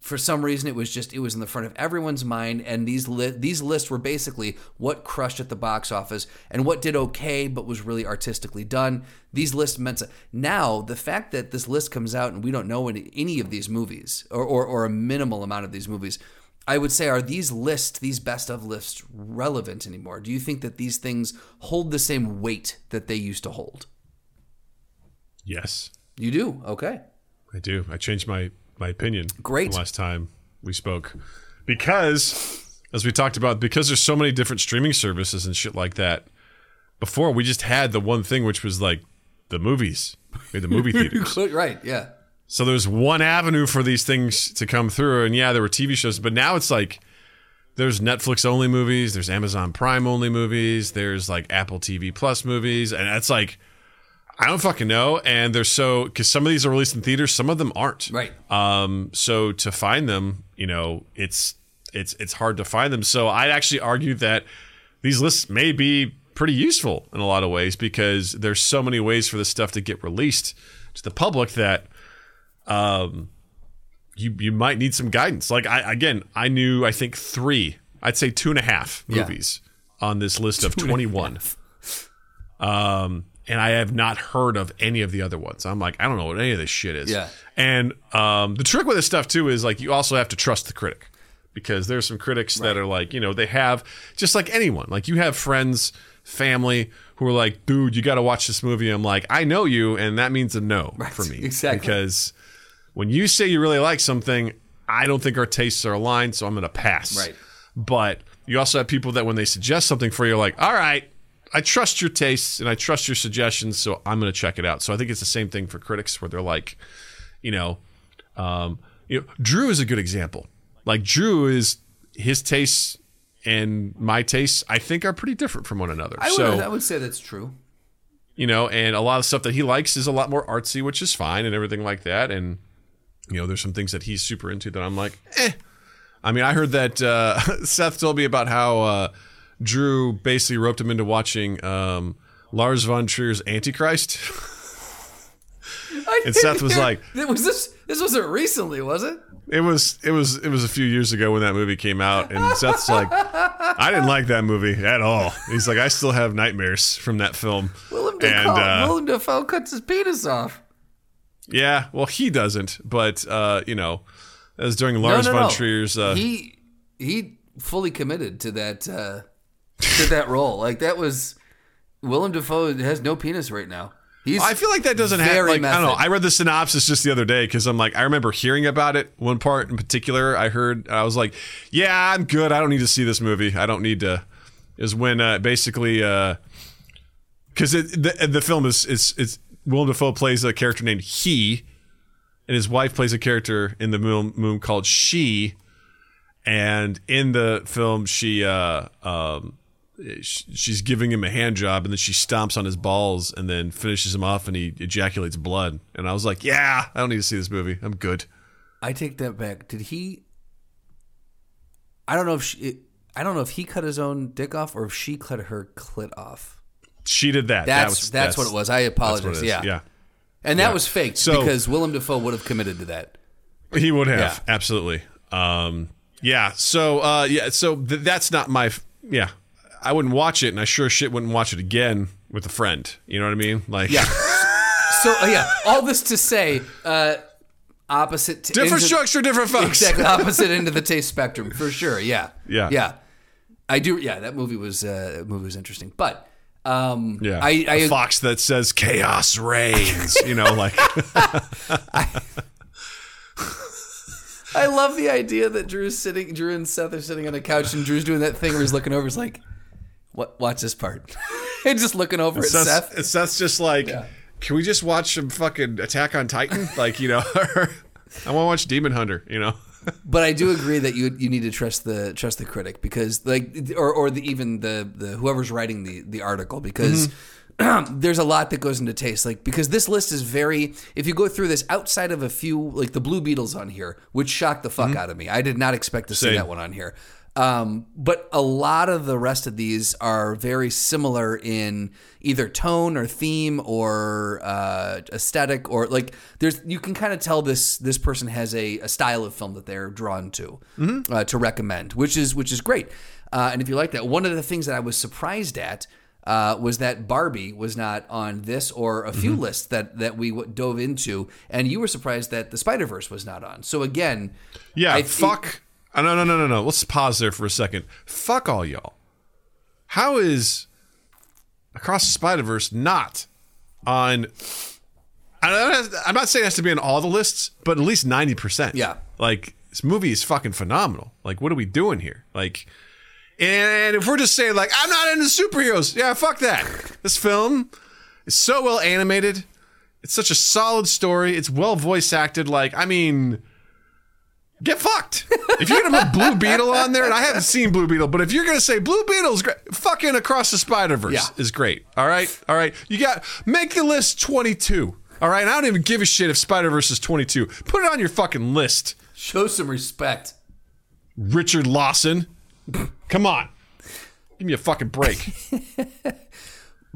For some reason, it was just it was in the front of everyone's mind, and these li- these lists were basically what crushed at the box office and what did okay but was really artistically done. These lists meant so- now the fact that this list comes out and we don't know any, any of these movies or, or or a minimal amount of these movies. I would say, are these lists, these best of lists, relevant anymore? Do you think that these things hold the same weight that they used to hold? Yes, You do. Okay. I do. I changed my my opinion. Great. The last time we spoke, because as we talked about, because there's so many different streaming services and shit like that. Before we just had the one thing, which was like the movies, we the movie theaters. right. Yeah. So there's one avenue for these things to come through, and yeah, there were TV shows, but now it's like there's Netflix only movies, there's Amazon Prime only movies, there's like Apple TV Plus movies, and it's like I don't fucking know. And they're so because some of these are released in theaters, some of them aren't. Right. Um. So to find them, you know, it's it's it's hard to find them. So I'd actually argue that these lists may be pretty useful in a lot of ways because there's so many ways for this stuff to get released to the public that um you you might need some guidance. Like I again, I knew I think three, I'd say two and a half Yeah. movies on this list of twenty one. Um and I have not heard of any of the other ones. I'm like, I don't know what any of this shit is. Yeah. And um, the trick with this stuff too is like you also have to trust the critic because there's some critics that are like, you know, they have just like anyone. Like you have friends, family who are like, dude, you got to watch this movie. I'm like, I know you, and that means a no for me. exactly. Because when you say you really like something, I don't think our tastes are aligned, so I'm going to pass. Right. But you also have people that when they suggest something for you, are like, all right, I trust your tastes and I trust your suggestions, so I'm going to check it out. So I think it's the same thing for critics where they're like, you know, um, you know, Drew is a good example. Like Drew is his tastes and my tastes, I think, are pretty different from one another. I would, so I would say that's true. you know, and a lot of stuff that he likes is a lot more artsy, which is fine and everything like that. And you know, there's some things that he's super into that I'm like, eh. I mean, I heard that uh, Seth told me about how uh, Drew basically roped him into watching um, Lars von Trier's Antichrist. And Seth was like- "It was this. This wasn't recently, was it?" It was it was it was a few years ago when that movie came out, and Seth's like, I didn't like that movie at all. He's like, I still have nightmares from that film. Willem and Dafoe, uh, Willem Dafoe cuts his penis off. Yeah, well, he doesn't, but uh, you know, as during No, Lars no, von no. Trier's. Uh, he he fully committed to that uh, to that role. Like that was Willem Dafoe has no penis right now. He's I feel like that doesn't happen. Like I don't know. I read the synopsis just the other day because I'm like, I remember hearing about it. One part in particular, I heard. I was like, Yeah, I'm good. I don't need to see this movie. I don't need to. Is when uh, basically because it the, the film is is it's Willem Dafoe plays a character named He, and his wife plays a character in the moon called She, and in the film she uh um sh- she's giving him a hand job and then she stomps on his balls and then finishes him off and he ejaculates blood and i was like yeah i don't need to see this movie i'm good I take that back. Did he? I don't know if she. I don't know if he cut his own dick off or if she cut her clit off. She did that That's that was, that's, what it was. I apologize. yeah, yeah and that Yeah. was faked So- because Willem Dafoe would have committed to that. He would have Yeah. absolutely. Um, yeah. So uh, yeah. So th- that's not my. F- yeah. I wouldn't watch it, and I sure shit wouldn't watch it again with a friend. You know what I mean? Like, Yeah. so uh, yeah, all this to say, uh, opposite t- different into- structure, different folks. exactly opposite end of the taste spectrum for sure. Yeah, Yeah. yeah. I do. Yeah, that movie was uh, that movie was interesting, but um, Yeah. I, a I fox that says chaos reigns. you know, like I love the idea that Drew's sitting, Drew and Seth are sitting on a couch, and Drew's doing that thing where he's looking over. He's like, "What? Watch this part," and just looking over at Seth's, Seth. Seth's just like, can we just watch some fucking Attack on Titan? like, you know, I want to watch Demon Hunter. You know. But I do agree that you you need to trust the trust the critic because like or or the even the the whoever's writing the the article because there's a lot that goes into taste. Like because this list is very if you go through this outside of a few like the Blue Beetles on here which shocked the fuck out of me. I did not expect to see that one on here. Um, but a lot of the rest of these are very similar in either tone or theme or uh, aesthetic or like there's you can kind of tell this this person has a, a style of film that they're drawn to uh, to recommend, which is which is great. Uh, and if you like that, one of the things that I was surprised at uh, was that Barbie was not on this or a few lists that that we w- dove into, and you were surprised that the Spider Verse was not on. So again, Yeah, I- fuck. Oh, no, no, no, no, no. Let's pause there for a second. Fuck all y'all. How is Across the Spider Verse not on? I'm not saying it has to be on all the lists, but at least ninety percent. Yeah. like this movie is fucking phenomenal. Like, what are we doing here? Like, and if we're just saying like I'm not into superheroes, yeah, fuck that. This film is so well animated. It's such a solid story. It's well voice acted. Like, I mean, get fucked. If you're gonna put Blue Beetle on there, and I haven't seen Blue Beetle, but if you're gonna say Blue Beetle's great, fucking Across the Spider Verse Yeah. is great. All right, all right. You got make the list 22. All right, I don't even give a shit if Spider Verse is 22. Put it on your fucking list, show some respect. Richard Lawson. Come on. Give me a fucking break.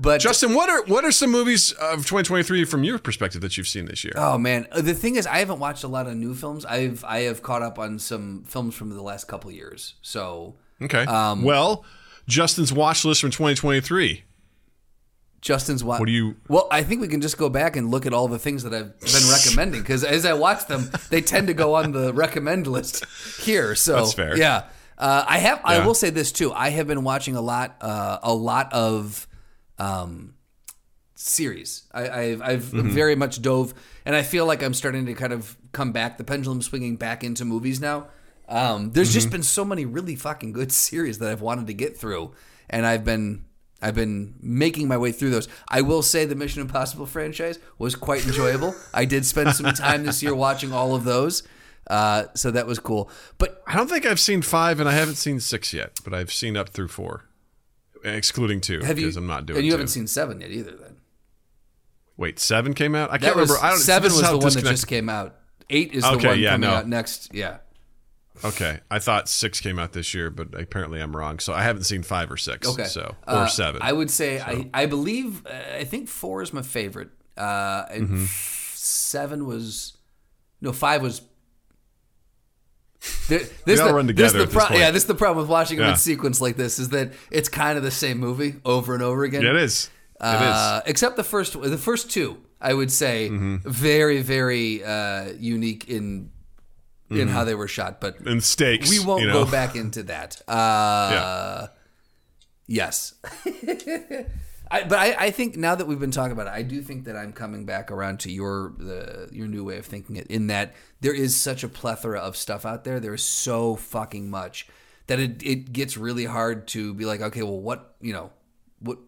But Justin, what are what are some movies of 2023 from your perspective that you've seen this year? Oh man, the thing is, I haven't watched a lot of new films. I've I have caught up on some films from the last couple years. So Okay. Um, well, Justin's watch list from 2023. Justin's what? What do you- Well, I think we can just go back and look at all the things that I've been recommending because as I watch them, they tend to go on the recommend list here. So That's fair. Yeah, uh, I have. I will say this too. I have been watching a lot, uh, a lot of um, series. I, I've, I've Mm-hmm. very much dove, and I feel like I'm starting to kind of come back. The pendulum swinging back into movies now. Um, there's Mm-hmm. just been so many really fucking good series that I've wanted to get through, and I've been I've been making my way through those. I will say the Mission Impossible franchise was quite enjoyable. I did spend some time this year watching all of those, uh, so that was cool. But I don't think I've seen five, and I haven't seen six yet, but I've seen up through four, excluding two because I'm not doing. and you two. haven't seen seven yet either. Then Wait, seven came out. I that can't was remember. I don't. seven was the one that just came out. Eight is the Okay, one yeah, coming no. out next. Yeah. Okay, I thought six came out this year, but apparently I'm wrong. So I haven't seen five or six. Okay. So or Uh, seven. I would say I, I believe uh, I think four is my favorite. Uh, and Mm-hmm. f- seven was no five was. There, this all the, run this together the at this. Yeah, this is the problem with watching them Yeah. in sequence like this is that it's kind of the same movie over and over again. yeah, it is. It is. Uh, except the first, the first two, I would say, Mm-hmm. very, very uh, unique in in how they were shot. But And stakes. we won't Mm-hmm. you know? go back into that. Uh, Yes. I, but I, I think now that we've been talking about it, I do think that I'm coming back around to your the your new way of thinking it. In that there is such a plethora of stuff out there. There is so fucking much that it it gets really hard to be like, okay, well, what you know, what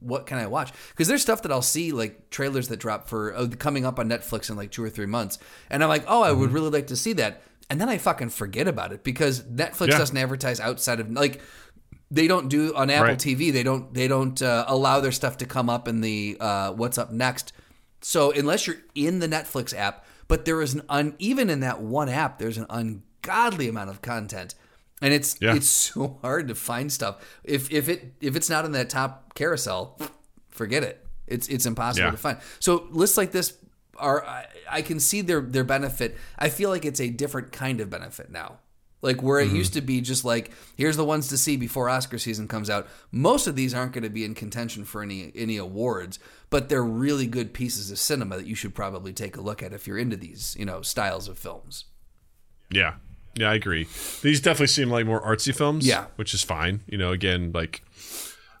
what can I watch? Because there's stuff that I'll see like trailers that drop for oh, coming up on Netflix in like two or three months, and I'm like, oh, I Mm-hmm. would really like to see that, and then I fucking forget about it because Netflix Yeah. doesn't advertise outside of like they don't do on Apple Right. TV. They don't they don't uh, allow their stuff to come up in the uh, what's up next. So unless you're in the Netflix app, but there is an un, even in that one app, there's an ungodly amount of content, and it's Yeah. it's so hard to find stuff. If if it if it's not in that top carousel, forget it. It's it's impossible Yeah. to find. So lists like this are I, I can see their their benefit. I feel like it's a different kind of benefit now. Like where Mm-hmm. it used to be just like here's the ones to see before Oscar season comes out. Most of these aren't going to be in contention for any any awards, but they're really good pieces of cinema that you should probably take a look at if you're into these, you know, styles of films. Yeah. Yeah, I agree. These definitely seem like more artsy films. Yeah. Which is fine. You know, again, like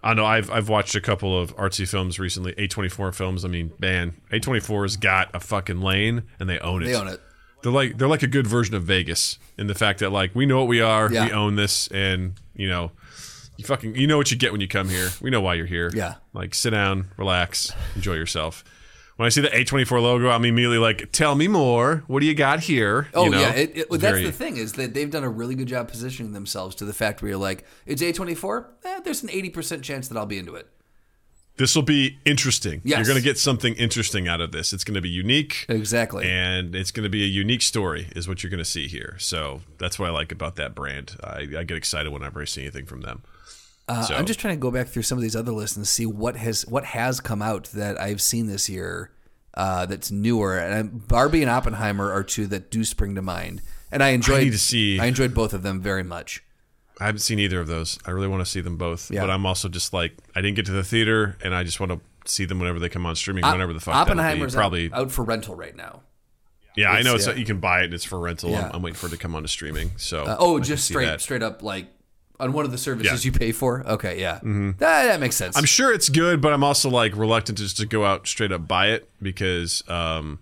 I know I've I've watched a couple of artsy films recently, A twenty four films. I mean, man, A24's got a fucking lane and they own it. They own it. They're like they're like a good version of Vegas in the fact that like we know what we are, Yeah. we own this, and you know, you fucking you know what you get when you come here. We know why you're here. Yeah. Like sit down, relax, enjoy yourself. When I see the A24 logo, I'm immediately like, "Tell me more. What do you got here?" Oh You know? yeah, it, it, that's Very- the thing is that they've done a really good job positioning themselves to the fact where you're like, it's A24. Eh, there's an eighty percent chance that I'll be into it. This will be interesting. Yes. You're going to get something interesting out of this. It's going to be unique. Exactly. And it's going to be a unique story, is what you're going to see here. So that's what I like about that brand. I, I get excited whenever I see anything from them. Uh, So- I'm just trying to go back through some of these other lists and see what has what has come out that I've seen this year uh, that's newer. And Barbie and Oppenheimer are two that do spring to mind. And I enjoyed need to see- I enjoyed both of them very much. I haven't seen either of those. I really want to see them both. Yeah. But I'm also just like, I didn't get to the theater, and I just want to see them whenever they come on streaming, whenever the fuck that'll be. Oppenheimer's out- Probably. out, for rental right now. yeah, I know it's- it's yeah. you can buy it. and It's for rental. Yeah. I'm, I'm waiting for it to come on to streaming. So Uh, oh, I just straight that. straight up like on one of the services Yeah. Mm-hmm. you pay for. Okay, yeah, that, that makes sense. I'm sure it's good, but I'm also like reluctant just to go out straight up buy it because um,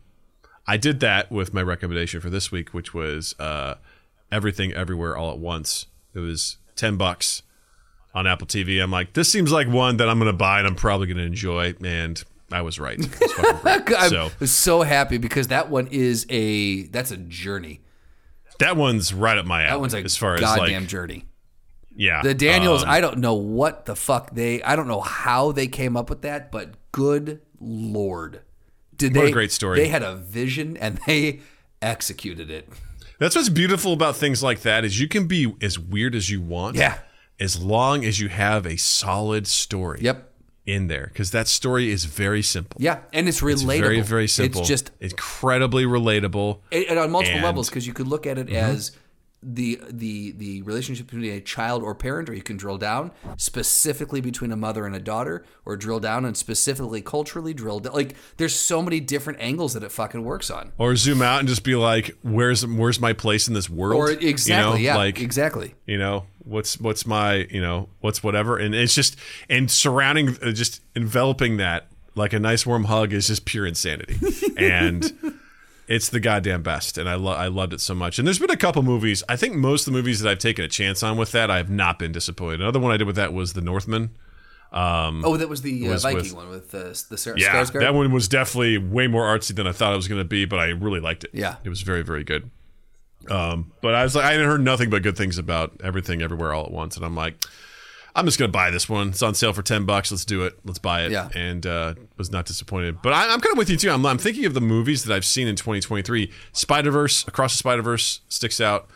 I did that with my recommendation for this week, which was uh, Everything Everywhere All at Once. It was ten bucks on Apple TV. I'm like, this seems like one that I'm going to buy and I'm probably going to enjoy, and I was right. I'm so so happy because that one is a that's a journey. that one's right up my alley. That one's a as far as goddamn like, journey. yeah, The Daniels, um, I don't know what the fuck they. I don't know how they came up with that, but good lord, did What a they? great story. They had a vision and they executed it. That's what's beautiful about things like that is you can be as weird as you want. Yeah. as long as you have a solid story Yep. in there because that story is very simple. Yeah, and it's relatable. Very, very simple. It's just incredibly relatable. and and on multiple And- levels because you could look at it mm-hmm. as the the the relationship between a child or parent, or you can drill down specifically between a mother and a daughter, or drill down and specifically culturally drill down. Like there's so many different angles that it fucking works on. Or zoom out and just be like, "Where's where's my place in this world?" Or You exactly, know, yeah, like exactly. you know what's what's my you know what's whatever, and it's just and surrounding, uh, just enveloping that like a nice warm hug is just pure insanity, and it's the goddamn best, and I lo- I loved it so much. And there's been a couple movies. I think most of the movies that I've taken a chance on with that, I have not been disappointed. Another one I did with that was The Northman. Oh, that was the uh, Viking with- one with uh, the Sar- Yeah, Skarsgård. that one was definitely way more artsy than I thought it was going to be, but I really liked it. Yeah. it was very, very good. Um, but I was like, I had heard nothing but good things about everything, everywhere, all at once, and I'm like, I'm just going to buy this one. It's on sale for ten bucks. Let's do it. Let's buy it. Yeah. and uh, was not disappointed. But I, I'm kind of with you too. I'm, I'm thinking of the movies that I've seen in 2023. Spider Verse, Across the Spider Verse sticks out.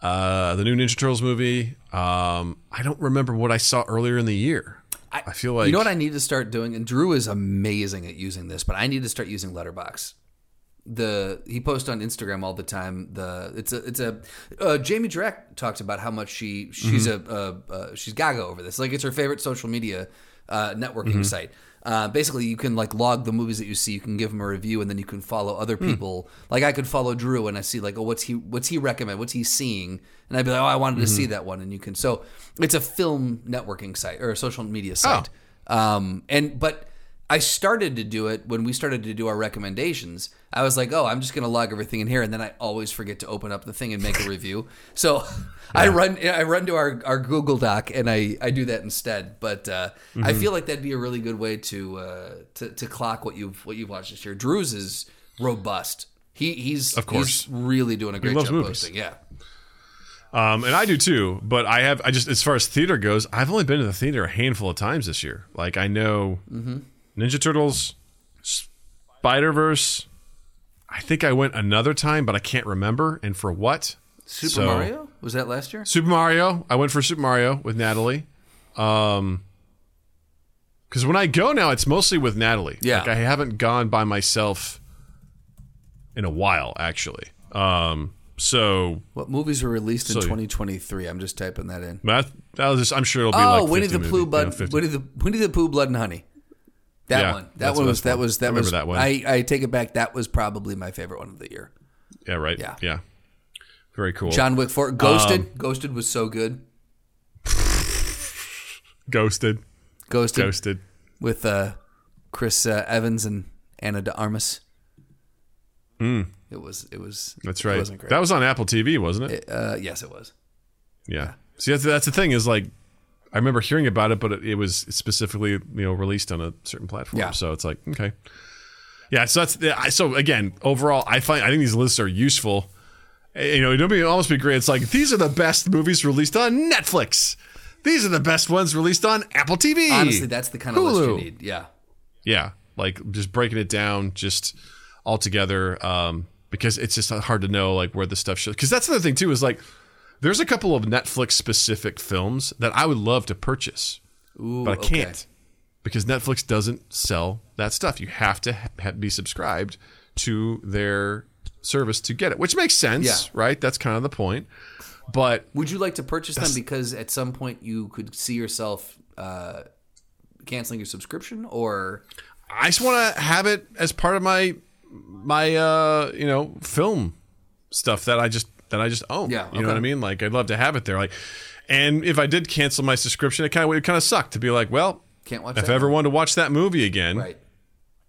Uh, the new Ninja Turtles movie. Um, I don't remember what I saw earlier in the year. I, feel like you know what I need to start doing, and Drew is amazing at using this, but I need to start using Letterboxd. The he posts on Instagram all the time. The it's a it's a uh, Jamie Direct talks about how much she she's Mm-hmm. a uh, uh, she's gaga over this. Like it's her favorite social media uh, networking Mm-hmm. site. Uh, basically, you can like log the movies that you see. You can give them a review, and then you can follow other Hmm. people. Like I could follow Drew, and I see like, oh, what's he what's he recommend? What's he seeing? And I'd be like, oh, I wanted to see Mm-hmm. that one, and you can. So it's a film networking site or a social media Oh. site. Um, and but I started to do it when we started to do our recommendations. I was like, oh, I'm just going to log everything in here, and then I always forget to open up the thing and make a review. So I run I run to our, our Google Doc and I, I do that instead. But uh, I Mm-hmm. feel like that'd be a really good way to uh, to to clock what you've what you've watched this year. Drew's is robust. He he's Of course. he's really doing a great job movies. posting. Yeah. Um, and I do too, but I have I just as far as theater goes, I've only been to the theater a handful of times this year. Like I know Ninja Turtles, Spider Verse. I think I went another time, but I can't remember and for what. Super So- Mario was that last year? Super Mario. I went for Super Mario with Natalie. Um, because when I go now, it's mostly with Natalie. Yeah. like I haven't gone by myself in a while, actually. Um, so What movies were released in 2023? I'm just typing that in. that that'll just I'm sure it'll be Oh, like Winnie 50 the Pooh, you know, blood, Winnie the Winnie the Pooh, Blood and Honey. That Yeah, one. That one was that was that was that one. I I take it back. That was probably my favorite one of the year. Yeah, right. Yeah. Yeah. Very cool. John Wick Four, Ghosted. Um, Ghosted was so good. Ghosted. Ghosted, Ghosted. with uh, Chris uh, Evans and Ana de Armas. It was it was. That's It right. wasn't great. That was on Apple TV, wasn't it? uh, yes, it was. yeah. See, that's, that's the thing is like, I remember hearing about it, but it, it was specifically you know released on a certain platform. Yeah. So it's like okay. Yeah. So that's so again overall, I find I think these lists are useful. Eh, You know, it'd be almost be great. It's like these are the best movies released on Netflix. These are the best ones released on Apple TV. Honestly, that's the kind of list you need. Yeah. Yeah, like just breaking it down just all together um, because it's just hard to know like where the stuff should. Because that's the other thing too is like there's a couple of Netflix specific films that I would love to purchase, Ooh, but I can't because Netflix doesn't sell that stuff. You have to ha- be subscribed to their service to get it, which makes sense, Yeah. right? That's kind of the point. But Would you like to purchase them because at some point you could see yourself uh, canceling your subscription, or I just want to have it as part of my my uh you know film stuff that I just that I just own. Yeah, you know what I mean. Like I'd love to have it there. Like, and if I did cancel my subscription, it kind of would kind of suck to be like, well, can't watch if that? I ever wanted to watch that movie again, right?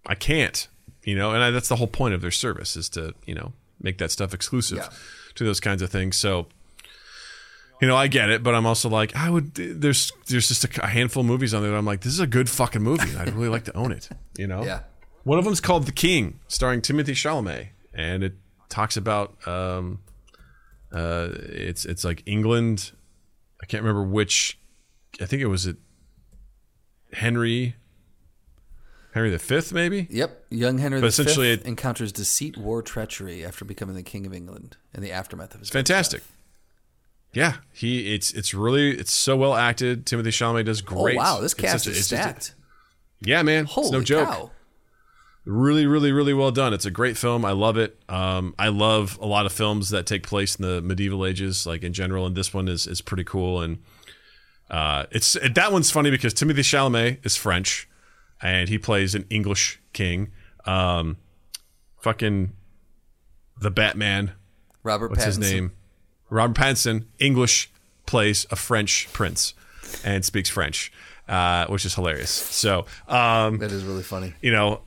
I can't. You know, and I, that's the whole point of their service is to you know make that stuff exclusive Yeah. to those kinds of things. So. You know, I get it, but I'm also like, I would. There's there's just a, a handful of movies on there. That I'm like, this is a good fucking movie. and I'd really like to own it. You know, Yeah. one of them's called The King, starring Timothée Chalamet, and it talks about um, uh, it's it's like England. I can't remember which. I think it was it Henry Henry the Fifth, maybe. Yep. Young Henry But V essentially it- encounters deceit, war, treachery after becoming the king of England in the aftermath of his It's fantastic. yeah, he it's it's really it's so well acted. Timothée Chalamet does great. Oh great. wow, this It's cast just a- is it's just stacked. yeah, man, Holy it's no joke. cow! Really, really, really well done. It's a great film. I love it. Um, I love a lot of films that take place in the medieval ages, like in general, and this one is is pretty cool. And uh, it's that one's funny because Timothée Chalamet is French, and he plays an English king. Um, fucking the Batman. Robert What's Pattinson. his name? Robert Pattinson. English plays a French prince and speaks French, uh, which is hilarious. So. Um, That is really funny. you know,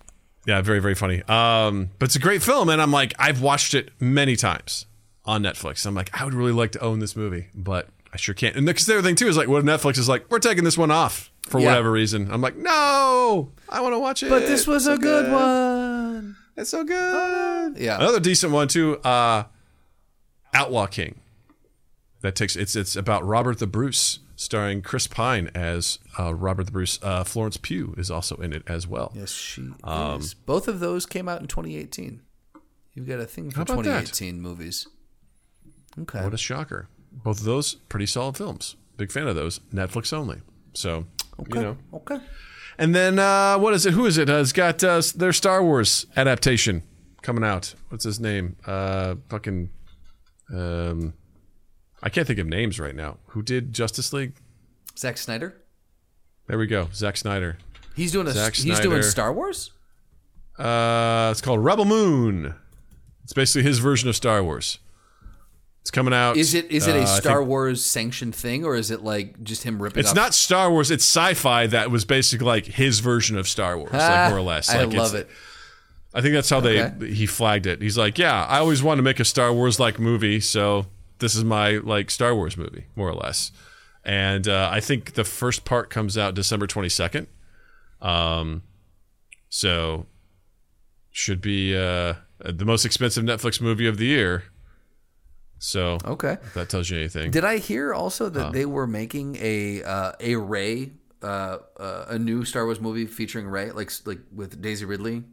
yeah, very very funny. Um, but it's a great film, and I'm like, I've watched it many times on Netflix. I'm like, I would really like to own this movie, but I sure can't. And because the other thing too is like, what if Netflix is like, we're taking this one off for Yeah. whatever reason. I'm like, no, I want to watch it. But this was It's a so good one. It's so good. Yeah. Another decent one too. Uh, Outlaw King. That takes it's it's about Robert the Bruce, starring Chris Pine as uh, Robert the Bruce. Uh, Florence Pugh is also in it as well. Yes, she Um, is. Both of those came out in 2018. You've got a thing for How about that? 2018 movies. Okay. What a shocker. Both of those pretty solid films. Big fan of those. Netflix only. So, okay. you know. Okay. And then, uh, what is it? Who is it? Uh, it's got uh, their Star Wars adaptation coming out. What's his name? Uh, fucking. Um, I can't think of names right now. Who did Justice League? Zack Snyder. There we go. Zack Snyder. He's doing a. Zack he's doing Star Wars. Uh, it's called Rebel Moon. It's basically his version of Star Wars. It's coming out. Is it is it uh, a I Star think- Wars sanctioned thing or is it like just him ripping? It's off- not Star Wars. It's sci-fi that was basically like his version of Star Wars, Ah, like more or less. I love it. I think that's how Okay. they he flagged it. He's like, yeah, I always wanted to make a Star Wars like movie, so this is my like Star Wars movie, more or less. And uh, I think the first part comes out December twenty second. Um, so should be uh, the most expensive Netflix movie of the year. So Okay. if that tells you anything. Did I hear also that they were making a uh, a Rey uh, uh, a new Star Wars movie featuring Rey like like with Daisy Ridley?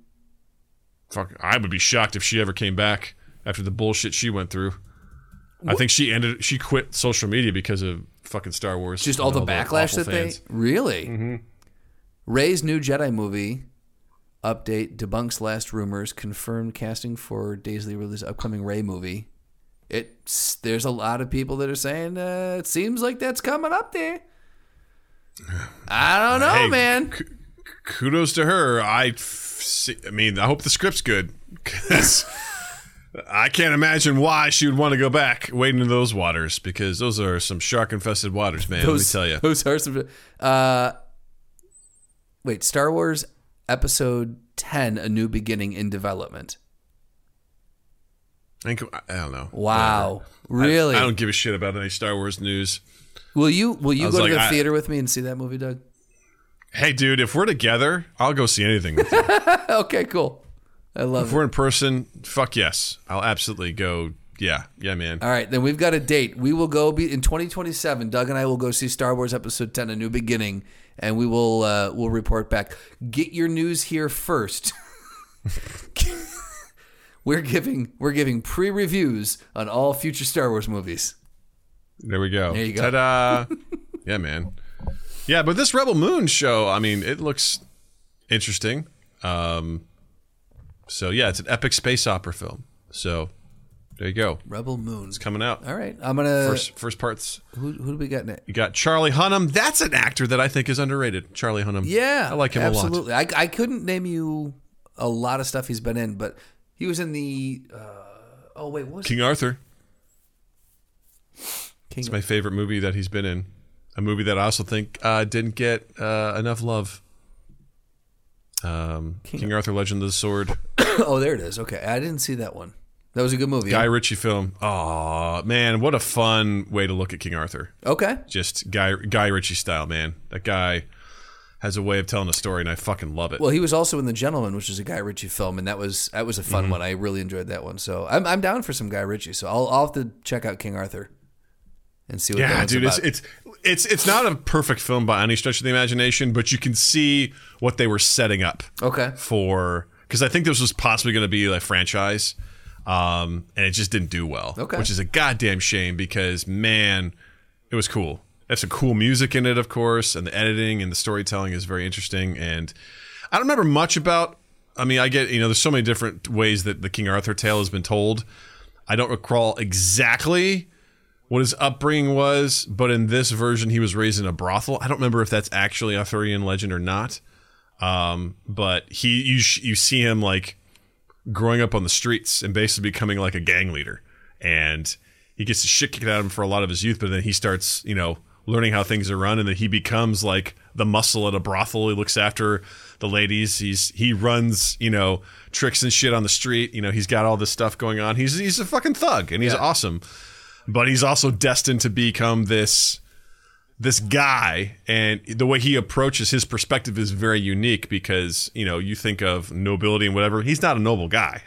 Fuck, I would be shocked if she ever came back after the bullshit she went through. I think she ended. She quit social media because of fucking Star Wars. Just all the backlash that fans. they really. Rey's new Jedi movie update debunks last rumors, confirmed casting for Daisy Ridley's upcoming Ray movie. It's there's a lot of people that are saying uh, it seems like that's coming up there. I don't know, Hey, man. k- kudos to her. I, f- see- I mean, I hope the script's good. I can't imagine why she would want to go back wading into those waters because those are some shark infested waters, man. let me tell you. Those are some. Uh, wait, Star Wars Episode Ten: A New Beginning in development. I, think- I don't know. Wow, Whatever. Really? I, don't give a shit about any Star Wars news. will you will you go to the I- theater with me and see that movie, Doug? Hey, dude, if we're together, I'll go see anything with you. okay, cool. I love it if it. we're in person, fuck yes. I'll absolutely go. Yeah, yeah, man. All right, then we've got a date. We will go be in 2027. Doug and I will go see Star Wars Episode 10: A New Beginning, and we will uh, we'll report back. Get your news here first. we're giving we're giving pre reviews on all future Star Wars movies. There we go. There you go. Ta-da! yeah, man. Yeah, but this Rebel Moon show, I mean, it looks interesting. Um, so yeah, it's an epic space opera film. So there you go. Rebel Moon. It's coming out. All right, I'm gonna. First, first parts. who, who do we got next? You got Charlie Hunnam. That's an actor that I think is underrated. Charlie Hunnam. Yeah, I like him a lot. absolutely. I, I couldn't name you a lot of stuff he's been in, but he was in the. Uh, oh wait, what was King Arthur. King? It's my favorite movie that he's been in. A movie that I also think uh, didn't get uh, enough love. Um, King, Arthur: Legend of the Sword. oh, there it is. Okay, I didn't see that one. That was a good movie. Guy? Ritchie film. Oh man, what a fun way to look at King Arthur. Okay. Just Guy Guy Ritchie style, man. That guy has a way of telling a story, and I fucking love it. Well, he was also in The Gentlemen, which is a Guy Ritchie film, and that was that was a fun Mm-hmm. one. I really enjoyed that one. So I'm I'm down for some Guy Ritchie. So I'll I'll have to check out King Arthur and see what yeah, dude, about. it's it's it's it's not a perfect film by any stretch of the imagination, but you can see what they were setting up okay. for because I think this was possibly going to be a franchise. um, and it just didn't do well. Okay. which is a goddamn shame because man, it was cool. There's some cool music in it, of course, and the editing and the storytelling is very interesting. And I don't remember much about. I mean, I get you know, there's so many different ways that the King Arthur tale has been told. I don't recall exactly what his upbringing was, but in this version, he was raised in a brothel. I don't remember if that's actually Arthurian legend or not. Um, but he, you, sh- you see him like growing up on the streets and basically becoming like a gang leader, and he gets the shit kicked out of him for a lot of his youth. But then he starts, you know, learning how things are run, and then he becomes like the muscle at a brothel. He looks after the ladies. He's he runs, you know, tricks and shit on the street. You know, he's got all this stuff going on. He's he's a fucking thug, and he's Yeah. awesome but he's also destined to become this this guy and the way he approaches his perspective is very unique because you know you think of nobility and whatever he's not a noble guy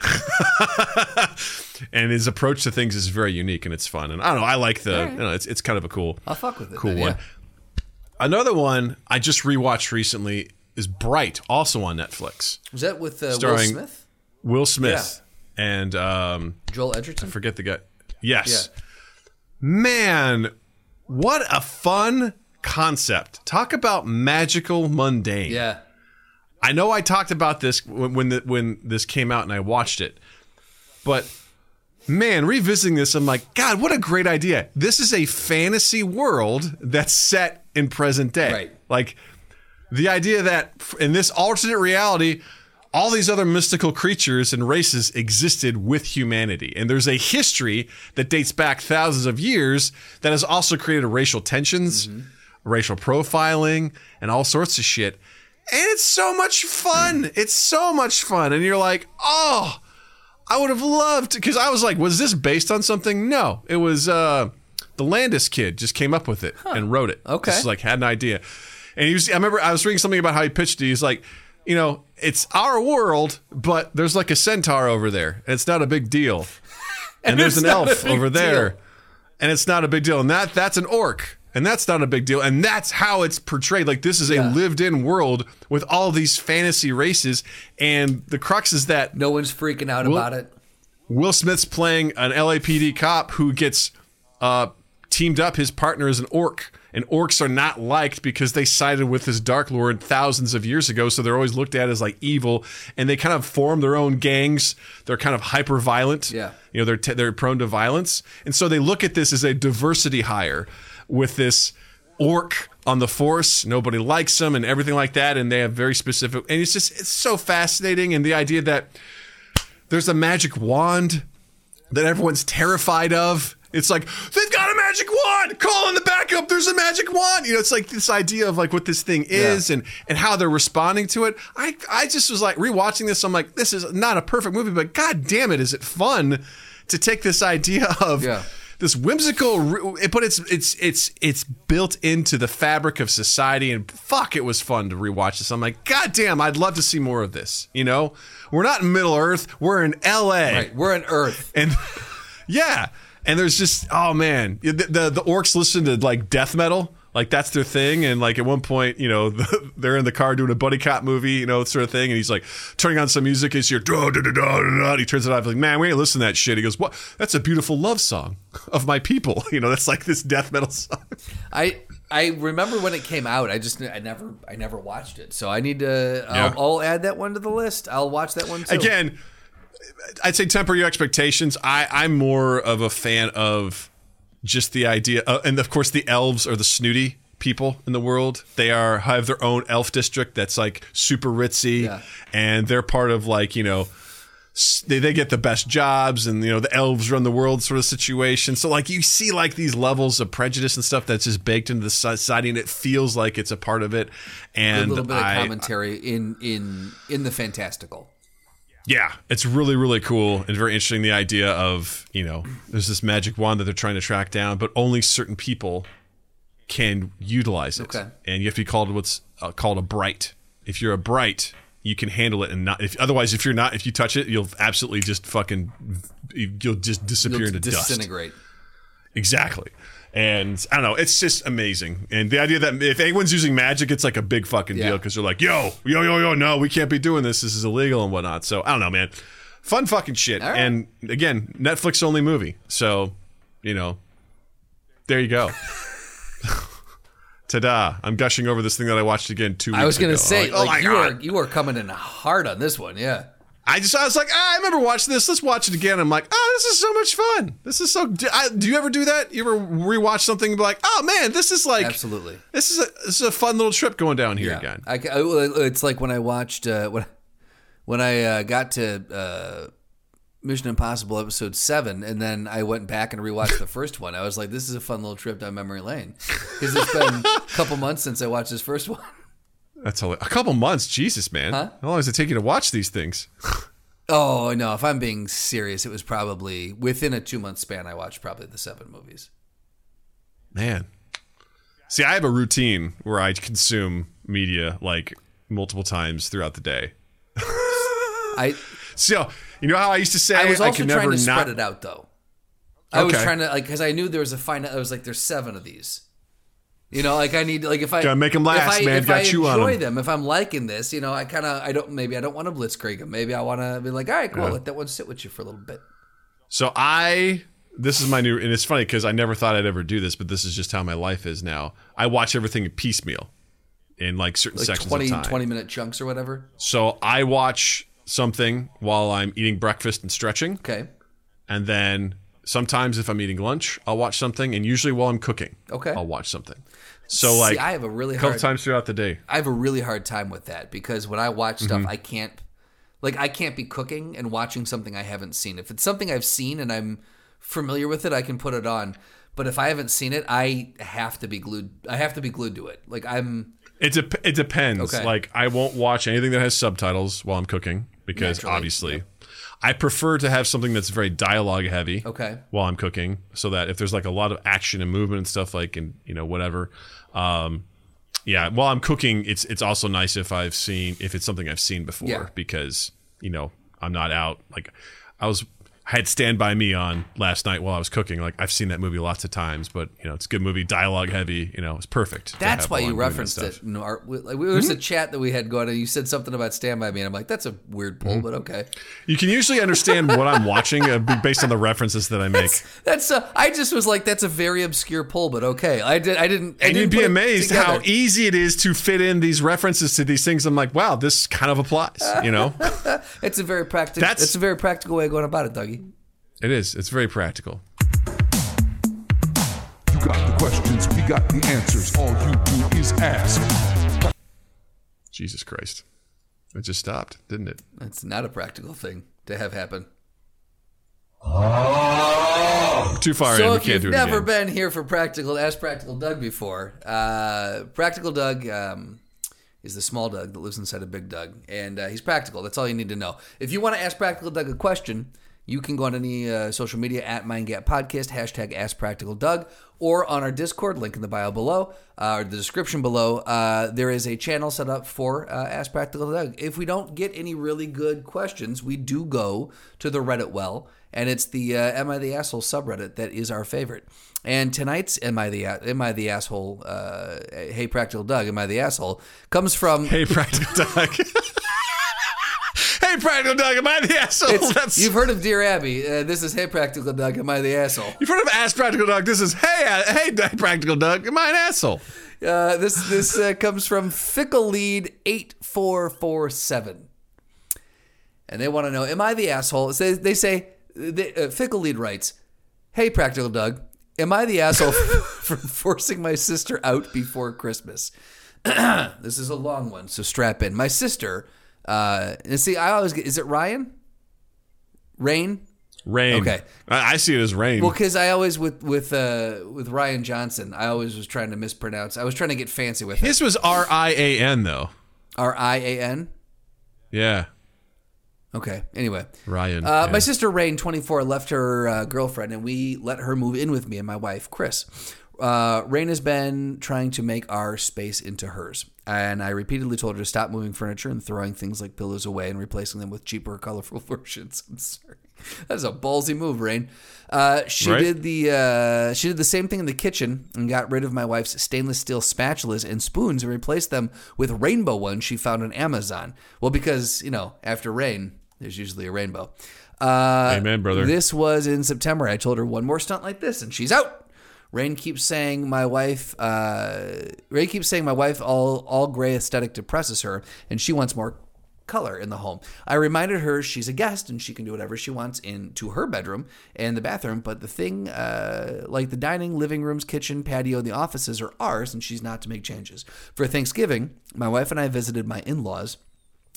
and his approach to things is very unique and it's fun and i don't know i like the you know, it's, it's kind of a cool I'll fuck with it. cool then, one yeah. another one i just rewatched recently is bright also on netflix Was that with uh, Will Smith? will smith and um Joel Edgerton? forget the guy. Yes. Man, what a fun concept. Talk about magical mundane. yeah. I know I talked about this when when, the, when this came out and I watched it. But man, revisiting this I'm like, god, what a great idea. This is a fantasy world that's set in present day. Right. Like the idea that in this alternate reality all these other mystical creatures and races existed with humanity. And there's a history that dates back thousands of years that has also created racial tensions, racial profiling, and all sorts of shit. And it's so much fun. It's so much fun. And you're like, oh, I would have loved because I was like, was this based on something? No, it was uh, the Landis kid just came up with it and wrote it. Okay. just like had an idea, and he was. I remember I was reading something about how he pitched it. He's like, you know, it's our world, but there's like a centaur over there, and it's not a big deal. And, there's an elf over there, and it's not a big deal. And that that's an orc. And that's not a big deal. And that's how it's portrayed. Like this is a Yeah. lived in world with all these fantasy races. And the crux is that No one's freaking out Will- about it. Will Smith's playing an LAPD cop who gets uh, teamed up. His partner is an orc, and orcs are not liked because they sided with this Dark Lord thousands of years ago. So they're always looked at as like evil, and they kind of form their own gangs. They're kind of hyper violent. Yeah. you know they're t- they're prone to violence, and so they look at this as a diversity hire with this orc on the force nobody likes them and everything like that and they have very specific and it's just it's so fascinating and the idea that there's a magic wand that everyone's terrified of. It's like they've got a magic wand. Call in the backup. There's a magic wand. You know, it's like this idea of like what this thing is and and how they're responding to it. I I just was like rewatching this. I'm like, this is not a perfect movie, but god damn it, is it fun to take this idea of Yeah. this whimsical, but it's it's it's it's built into the fabric of society. And fuck, it was fun to rewatch this. I'm like, god damn, I'd love to see more of this. You know, we're not in Middle Earth. We're in L.A. Right. We're in Earth. And yeah, and there's just oh man, the, the the orcs listen to like death metal. Like that's their thing, and like at one point, you know, they're in the car doing a buddy cop movie, you know, sort of thing, and he's like turning on some music. It's your da da da da da. da. He turns it off, like, man, we ain't listening to that shit. He goes, what? That's a beautiful love song of my people. You know, that's like this death metal song. I I remember when it came out. I just I never I never watched it. So I need to. I'll, Yeah. I'll add that one to the list. I'll watch that one too. Again, I'd say temper your expectations. I, I'm more of a fan of just the idea, uh, and of course, the elves are the snooty people in the world. They are have their own elf district that's like super ritzy, Yeah. and they're part of like you know. They, they get the best jobs and you know the elves run the world sort of situation so like you see like these levels of prejudice and stuff that's just baked into the society and it feels like it's a part of it and a little bit of I, commentary in in in the fantastical. Yeah, it's really, really cool and very interesting. The idea of, you know, there's this magic wand that they're trying to track down, but only certain people can utilize it. Okay. And you have to be called what's uh, called a bright. If you're a bright, you can handle it and not, if otherwise, if you're not, if you touch it, you'll absolutely just fucking, you'll just disappear You'll into dust. disintegrate. Exactly. And I don't know, it's just amazing. And the idea that if anyone's using magic, it's like a big fucking Yeah. deal because they're like, yo, yo, yo, yo, no, we can't be doing this. This is illegal and whatnot. So I don't know, man. fun fucking shit. Right. And again, Netflix only movie. So, you know, there you go. Ta-da! I'm gushing over this thing that I watched again two weeks ago. I was gonna say, like, oh like, you god! were you are coming in hard on this one, yeah. I just I was like, ah, I remember watching this. Let's watch it again. I'm like, oh, this is so much fun. This is so. Do, I, do you ever do that? You ever rewatch something and be like, oh man, this is like Absolutely. This is a this is a fun little trip going down here Yeah. again. I, I- it's like when I watched uh, when when I uh, got to uh, Mission Impossible Episode Seven, and then I went back and rewatched the first one. I was like, "This is a fun little trip down memory lane," because it's been a couple months since I watched this first one. That's a, a couple months. Jesus, man. Huh? How long does it take you to watch these things? Oh no! If I'm being serious, it was probably within a two month span. I watched probably the seven movies. Man. See, I have a routine where I consume media like multiple times throughout the day. I So, you know how I used to say I was also could trying never to not spread it out though. I was trying to like because I knew there was a finite. I was like, "There's seven of these." You know, like I need like if I Gotta make 'em last, I, man. If Got I you on enjoy 'em. them, if I'm liking this, you know, I kind of I don't maybe I don't want to blitzkrieg them. Maybe I want to be like, all right, cool, let that one sit with you for a little bit. So I this is my new and it's funny because I never thought I'd ever do this, but this is just how my life is now. I watch everything piecemeal in like certain Like sections 20, of time. 20 minute chunks or whatever. So I watch something while I'm eating breakfast and stretching, Okay, and then sometimes if I'm eating lunch, I'll watch something, and usually while I'm cooking, Okay. I'll watch something. So like I have a really a couple hard times throughout the day. I have a really hard time with that because when I watch stuff, Mm-hmm. I can't like I can't be cooking and watching something I haven't seen. If it's something I've seen and I'm familiar with it, I can put it on. But if I haven't seen it, I have to be glued. I have to be glued to it. Like I'm It dep it depends. Okay. Like I won't watch anything that has subtitles while I'm cooking because Naturally, obviously I prefer to have something that's very dialogue heavy. okay. while I'm cooking, so that if there's like a lot of action and movement and stuff like and you know whatever, um, yeah, while I'm cooking, it's it's also nice if I've seen if it's something I've seen before Yeah. because you know I'm not out like I was had Stand by Me on last night while I was cooking. Like I've seen that movie lots of times, but you know it's a good movie, dialogue heavy. You know it's perfect. That's why you I'm doing that referenced it. No, our, like, there was a chat that we had going, and you said something about Stand by Me, and I'm like, that's a weird pull, but okay. You can usually understand what I'm watching uh, based on the references that I make. That's uh, I just was like, that's a very obscure pull, but okay. I did. I didn't. I and didn't you'd be amazed how easy it is to fit in these references to these things. I'm like, wow, this kind of applies. You know, It's a very practical. That's- It's a very practical way of going about it, Dougie. It is. It's very practical. You got the questions, we got the answers. All you do is ask. Jesus Christ, it just stopped, didn't it? It's not a practical thing to have happen. We're too far in. So We if can't you've never again. been here for practical, ask Practical Doug before. Uh, practical Doug um, is the small Doug that lives inside of Big Doug, and uh, he's practical. That's all you need to know. If you want to ask Practical Doug a question, you can go on any uh, social media at MindGap Podcast hashtag Ask Practical Doug, or on our Discord link in the bio below uh, or the description below. Uh, there is a channel set up for uh, Ask Practical Doug. If we don't get any really good questions, we do go to the Reddit well and it's the uh, "Am I the Asshole" subreddit that is our favorite. And tonight's "Am I the Am I the Asshole?" Uh, hey, Practical Doug, am I the asshole? Comes from Hey, practical Doug. hey, practical Doug. Am I the asshole? You've heard of Dear Abby. Uh, this is Hey, Practical Doug, am I the asshole? you've heard of Ask Practical Doug. This is hey, uh, hey, practical Doug. Am I an asshole? Uh, this this uh, comes from Fickle Lead eight four four seven, and they want to know: Am I the asshole? So they say they, uh, Fickle Lead writes, "Hey, Practical Doug, am I the asshole for forcing my sister out before Christmas?" this is a long one, so strap in. My sister, uh, and see, I always get. Is it Ryan? Rain? Rain. Okay. I, I see it as rain. Well, because I always with with uh, with Rian Johnson, I always was trying to mispronounce. I was trying to get fancy with it. His was R I A N though. R I A N. Yeah, Okay. Anyway, Ryan. uh, yeah. my sister Rain, 24, left her uh, girlfriend, and we let her move in with me and my wife, Chris. Uh, Rain has been trying to make our space into hers, and I repeatedly told her to stop moving furniture and throwing things like pillows away and replacing them with cheaper, colorful versions. I'm sorry, that's a ballsy move, Rain. Uh, she Right. did the uh, she did the same thing in the kitchen and got rid of my wife's stainless steel spatulas and spoons and replaced them with rainbow ones she found on Amazon. Well, because you know after rain, there's usually a rainbow. Uh, Amen, brother. This was in September. I told her one more stunt like this, and she's out. Rain keeps saying my wife. Uh, keeps saying my wife all all gray aesthetic depresses her, and she wants more color in the home. I reminded her she's a guest and she can do whatever she wants into her bedroom and the bathroom, but the thing, uh, like the dining, living rooms, kitchen, patio, and the offices are ours, and she's not to make changes. For Thanksgiving, my wife and I visited my in laws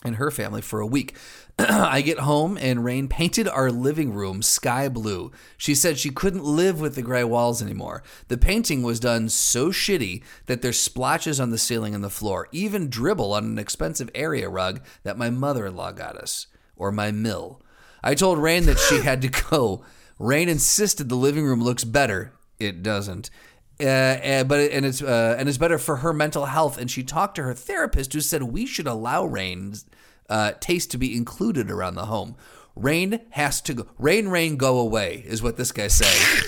and her family for a week. I get home and Rain painted our living room sky blue. She said she couldn't live with the gray walls anymore. The painting was done so shitty that there's splotches on the ceiling and the floor, even dribble on an expensive area rug that my mother in law got us, or my mill. I told Rain that she had to go. Rain insisted the living room looks better. It doesn't. Uh, and, but and it's uh, and it's better for her mental health. And she talked to her therapist, who said we should allow Rain's uh, taste to be included around the home. Rain has to go. Rain, rain, go away is what this guy's saying.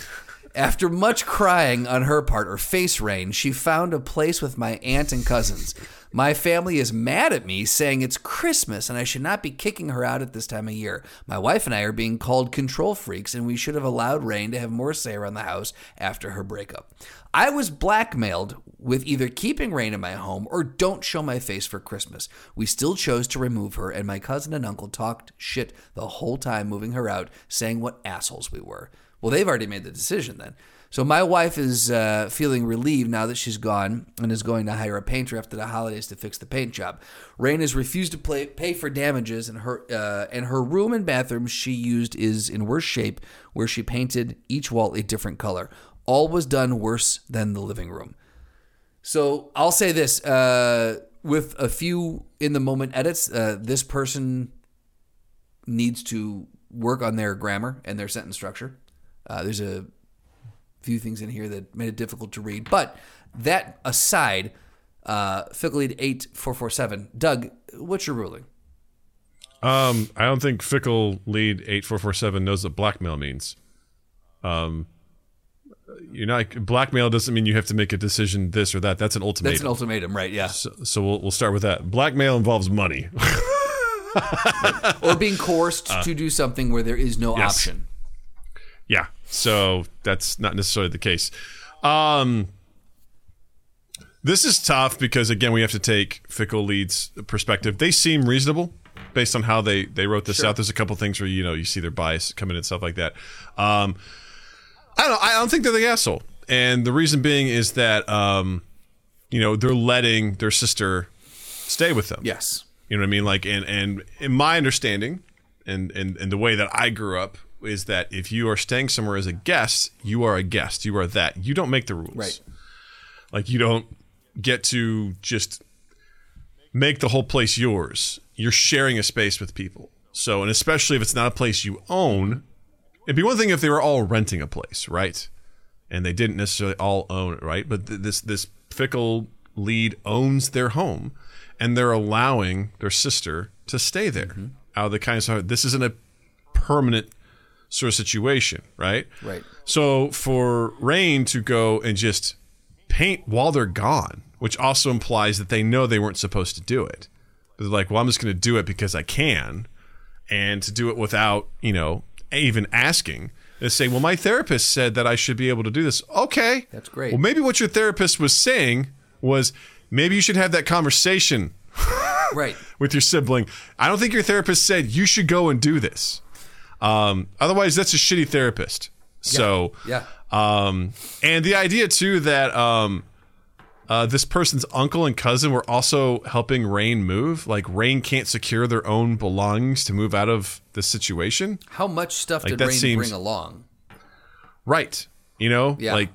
After much crying on her part, or face rain, she found a place with my aunt and cousins. My family is mad at me, saying it's Christmas and I should not be kicking her out at this time of year. My wife and I are being called control freaks, and we should have allowed Rain to have more say around the house after her breakup. I was blackmailed with either keeping Rain in my home or don't show my face for Christmas. We still chose to remove her, and my cousin and uncle talked shit the whole time moving her out, saying what assholes we were. Well, they've already made the decision then. So my wife is uh, feeling relieved now that she's gone and is going to hire a painter after the holidays to fix the paint job. Rain has refused to play, pay for damages, and her uh, and her room and bathroom she used is in worse shape, where she painted each wall a different color. All was done worse than the living room. So I'll say this: uh, with a few in the moment edits, uh, this person needs to work on their grammar and their sentence structure. Uh, there's a few things in here that made it difficult to read, but that aside, uh, Fickle Lead eight four four seven. Doug, what's your ruling? Um, I don't think fickle lead eight four four seven knows what blackmail means. Um, you're not blackmail doesn't mean you have to make a decision this or that. That's an ultimatum. That's an ultimatum, right? Yeah, so, so we'll we'll start with that. Blackmail involves money. or being coerced to do something where there is no Uh, yes. option. yeah, so that's not necessarily the case. Um, this is tough because again, we have to take fickle leads perspective. They seem reasonable based on how they they wrote this out. There's a couple things where you know you see their bias coming in and stuff like that. Um, I don't. know. I don't think they're the asshole, and the reason being is that um, you know they're letting their sister stay with them. Yes. You know what I mean? Like, and and in my understanding, and and and the way that I grew up is that if you are staying somewhere as a guest, you are a guest. You are that. You don't make the rules. Right. Like you don't get to just make the whole place yours. You're sharing a space with people. So, and especially if it's not a place you own, it'd be one thing if they were all renting a place, right? And they didn't necessarily all own it, right? But th- this this fickle lead owns their home, and they're allowing their sister to stay there mm-hmm. out of the kindness of heart. This isn't a permanent sort of situation, right? Right. So for Rain to go and just paint while they're gone, which also implies that they know they weren't supposed to do it. They're like, well, I'm just going to do it because I can, and to do it without, you know, even asking. They say, well, my therapist said that I should be able to do this. Okay, That's great. Well, maybe what your therapist was saying was maybe you should have that conversation Right. with your sibling. I don't think your therapist said you should go and do this. Um, otherwise, that's a shitty therapist. So, Yeah. um, and the idea too that um, uh, this person's uncle and cousin were also helping Rain move. Like Rain can't secure their own belongings to move out of the situation. How much stuff did that Rain seems- bring along? Right. You know, Yeah. like,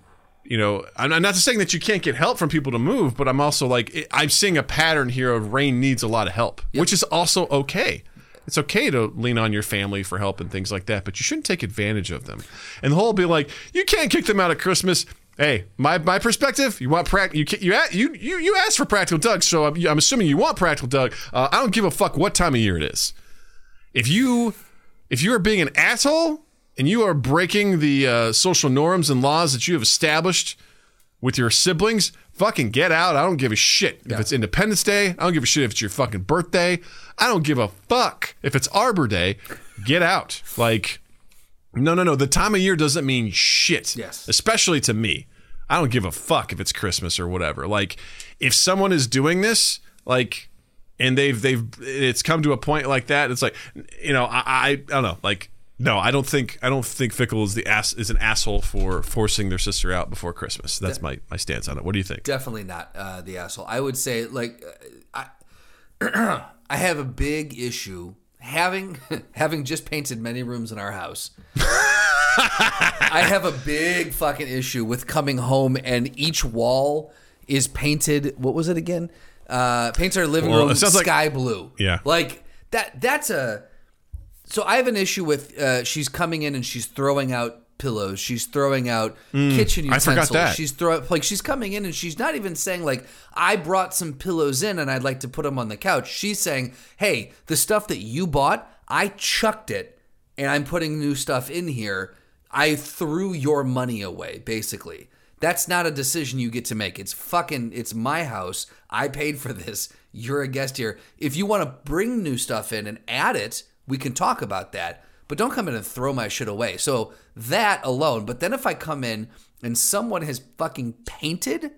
you know, I'm I'm not saying that you can't get help from people to move, but I'm also like, I'm seeing a pattern here of Rain needs a lot of help, which is also okay. It's okay to lean on your family for help and things like that, but you shouldn't take advantage of them. And the whole be like, you can't kick them out at Christmas. Hey, my my perspective, you want prac you you you you you asked for practical Doug, so I'm, I'm assuming you want practical Doug. Uh, I don't give a fuck what time of year it is. If you if you are being an asshole and you are breaking the uh, social norms and laws that you have established with your siblings, fucking get out. I don't give a shit if Yeah. it's Independence Day. I don't give a shit if it's your fucking birthday. I don't give a fuck if it's Arbor Day. Get out. Like, no, no, no. The time of year doesn't mean shit. Yes. Especially to me. I don't give a fuck if it's Christmas or whatever. Like, if someone is doing this, like, and they've they've it's come to a point like that, it's like, you know, I I, I don't know, like. No, I don't think I don't think Fickle is the ass is an asshole for forcing their sister out before Christmas. That's my, my stance on it. What do you think? Definitely not uh, the asshole. I would say like uh, I I have a big issue having having just painted many rooms in our house. I have a big fucking issue with coming home and each wall is painted. What was it again? Uh, paints our living Well, room sounds like- sky blue. Yeah. like that. That's a. So I have an issue with uh, she's coming in and she's throwing out pillows. She's throwing out kitchen Mm, I utensils. forgot that. She's throw like she's coming in and she's not even saying like I brought some pillows in and I'd like to put them on the couch. She's saying, "Hey, the stuff that you bought, I chucked it and I'm putting new stuff in here. I threw your money away, basically." That's not a decision you get to make. It's fucking it's my house. I paid for this. You're a guest here. If you want to bring new stuff in and add it, we can talk about that. But don't come in and throw my shit away. So that alone. But then if I come in and someone has fucking painted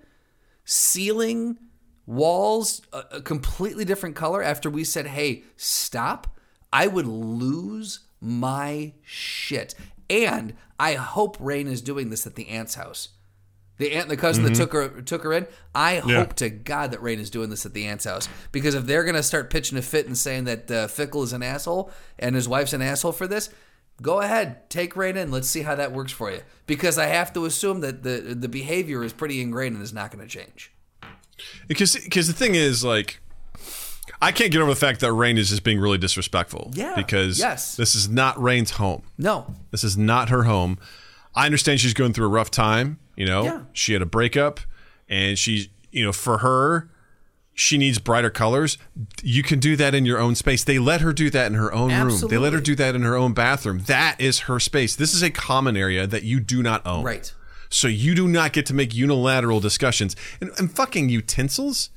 ceiling, walls a, a completely different color after we said, hey, stop, I would lose my shit. And I hope Rain is doing this at the aunt's house. The aunt, and the cousin that took her took her in. I Mm-hmm. Yeah. hope to God that Rain is doing this at the aunt's house because if they're gonna start pitching a fit and saying that uh, Fickle is an asshole and his wife's an asshole for this, go ahead, take Rain in. Let's see how that works for you. Because I have to assume that the the behavior is pretty ingrained and is not going to change. Because because the thing is like I can't get over the fact that Rain is just being really disrespectful. Yeah, Because yes. this is not Rain's home. No, This is not her home. I understand she's going through a rough time. You know, Yeah. she had a breakup, and she's you know for her, she needs brighter colors. You can do that in your own space. They let her do that in her own room. They let her do that in her own bathroom. That is her space. This is a common area that you do not own. right. So you do not get to make unilateral discussions and, and fucking utensils.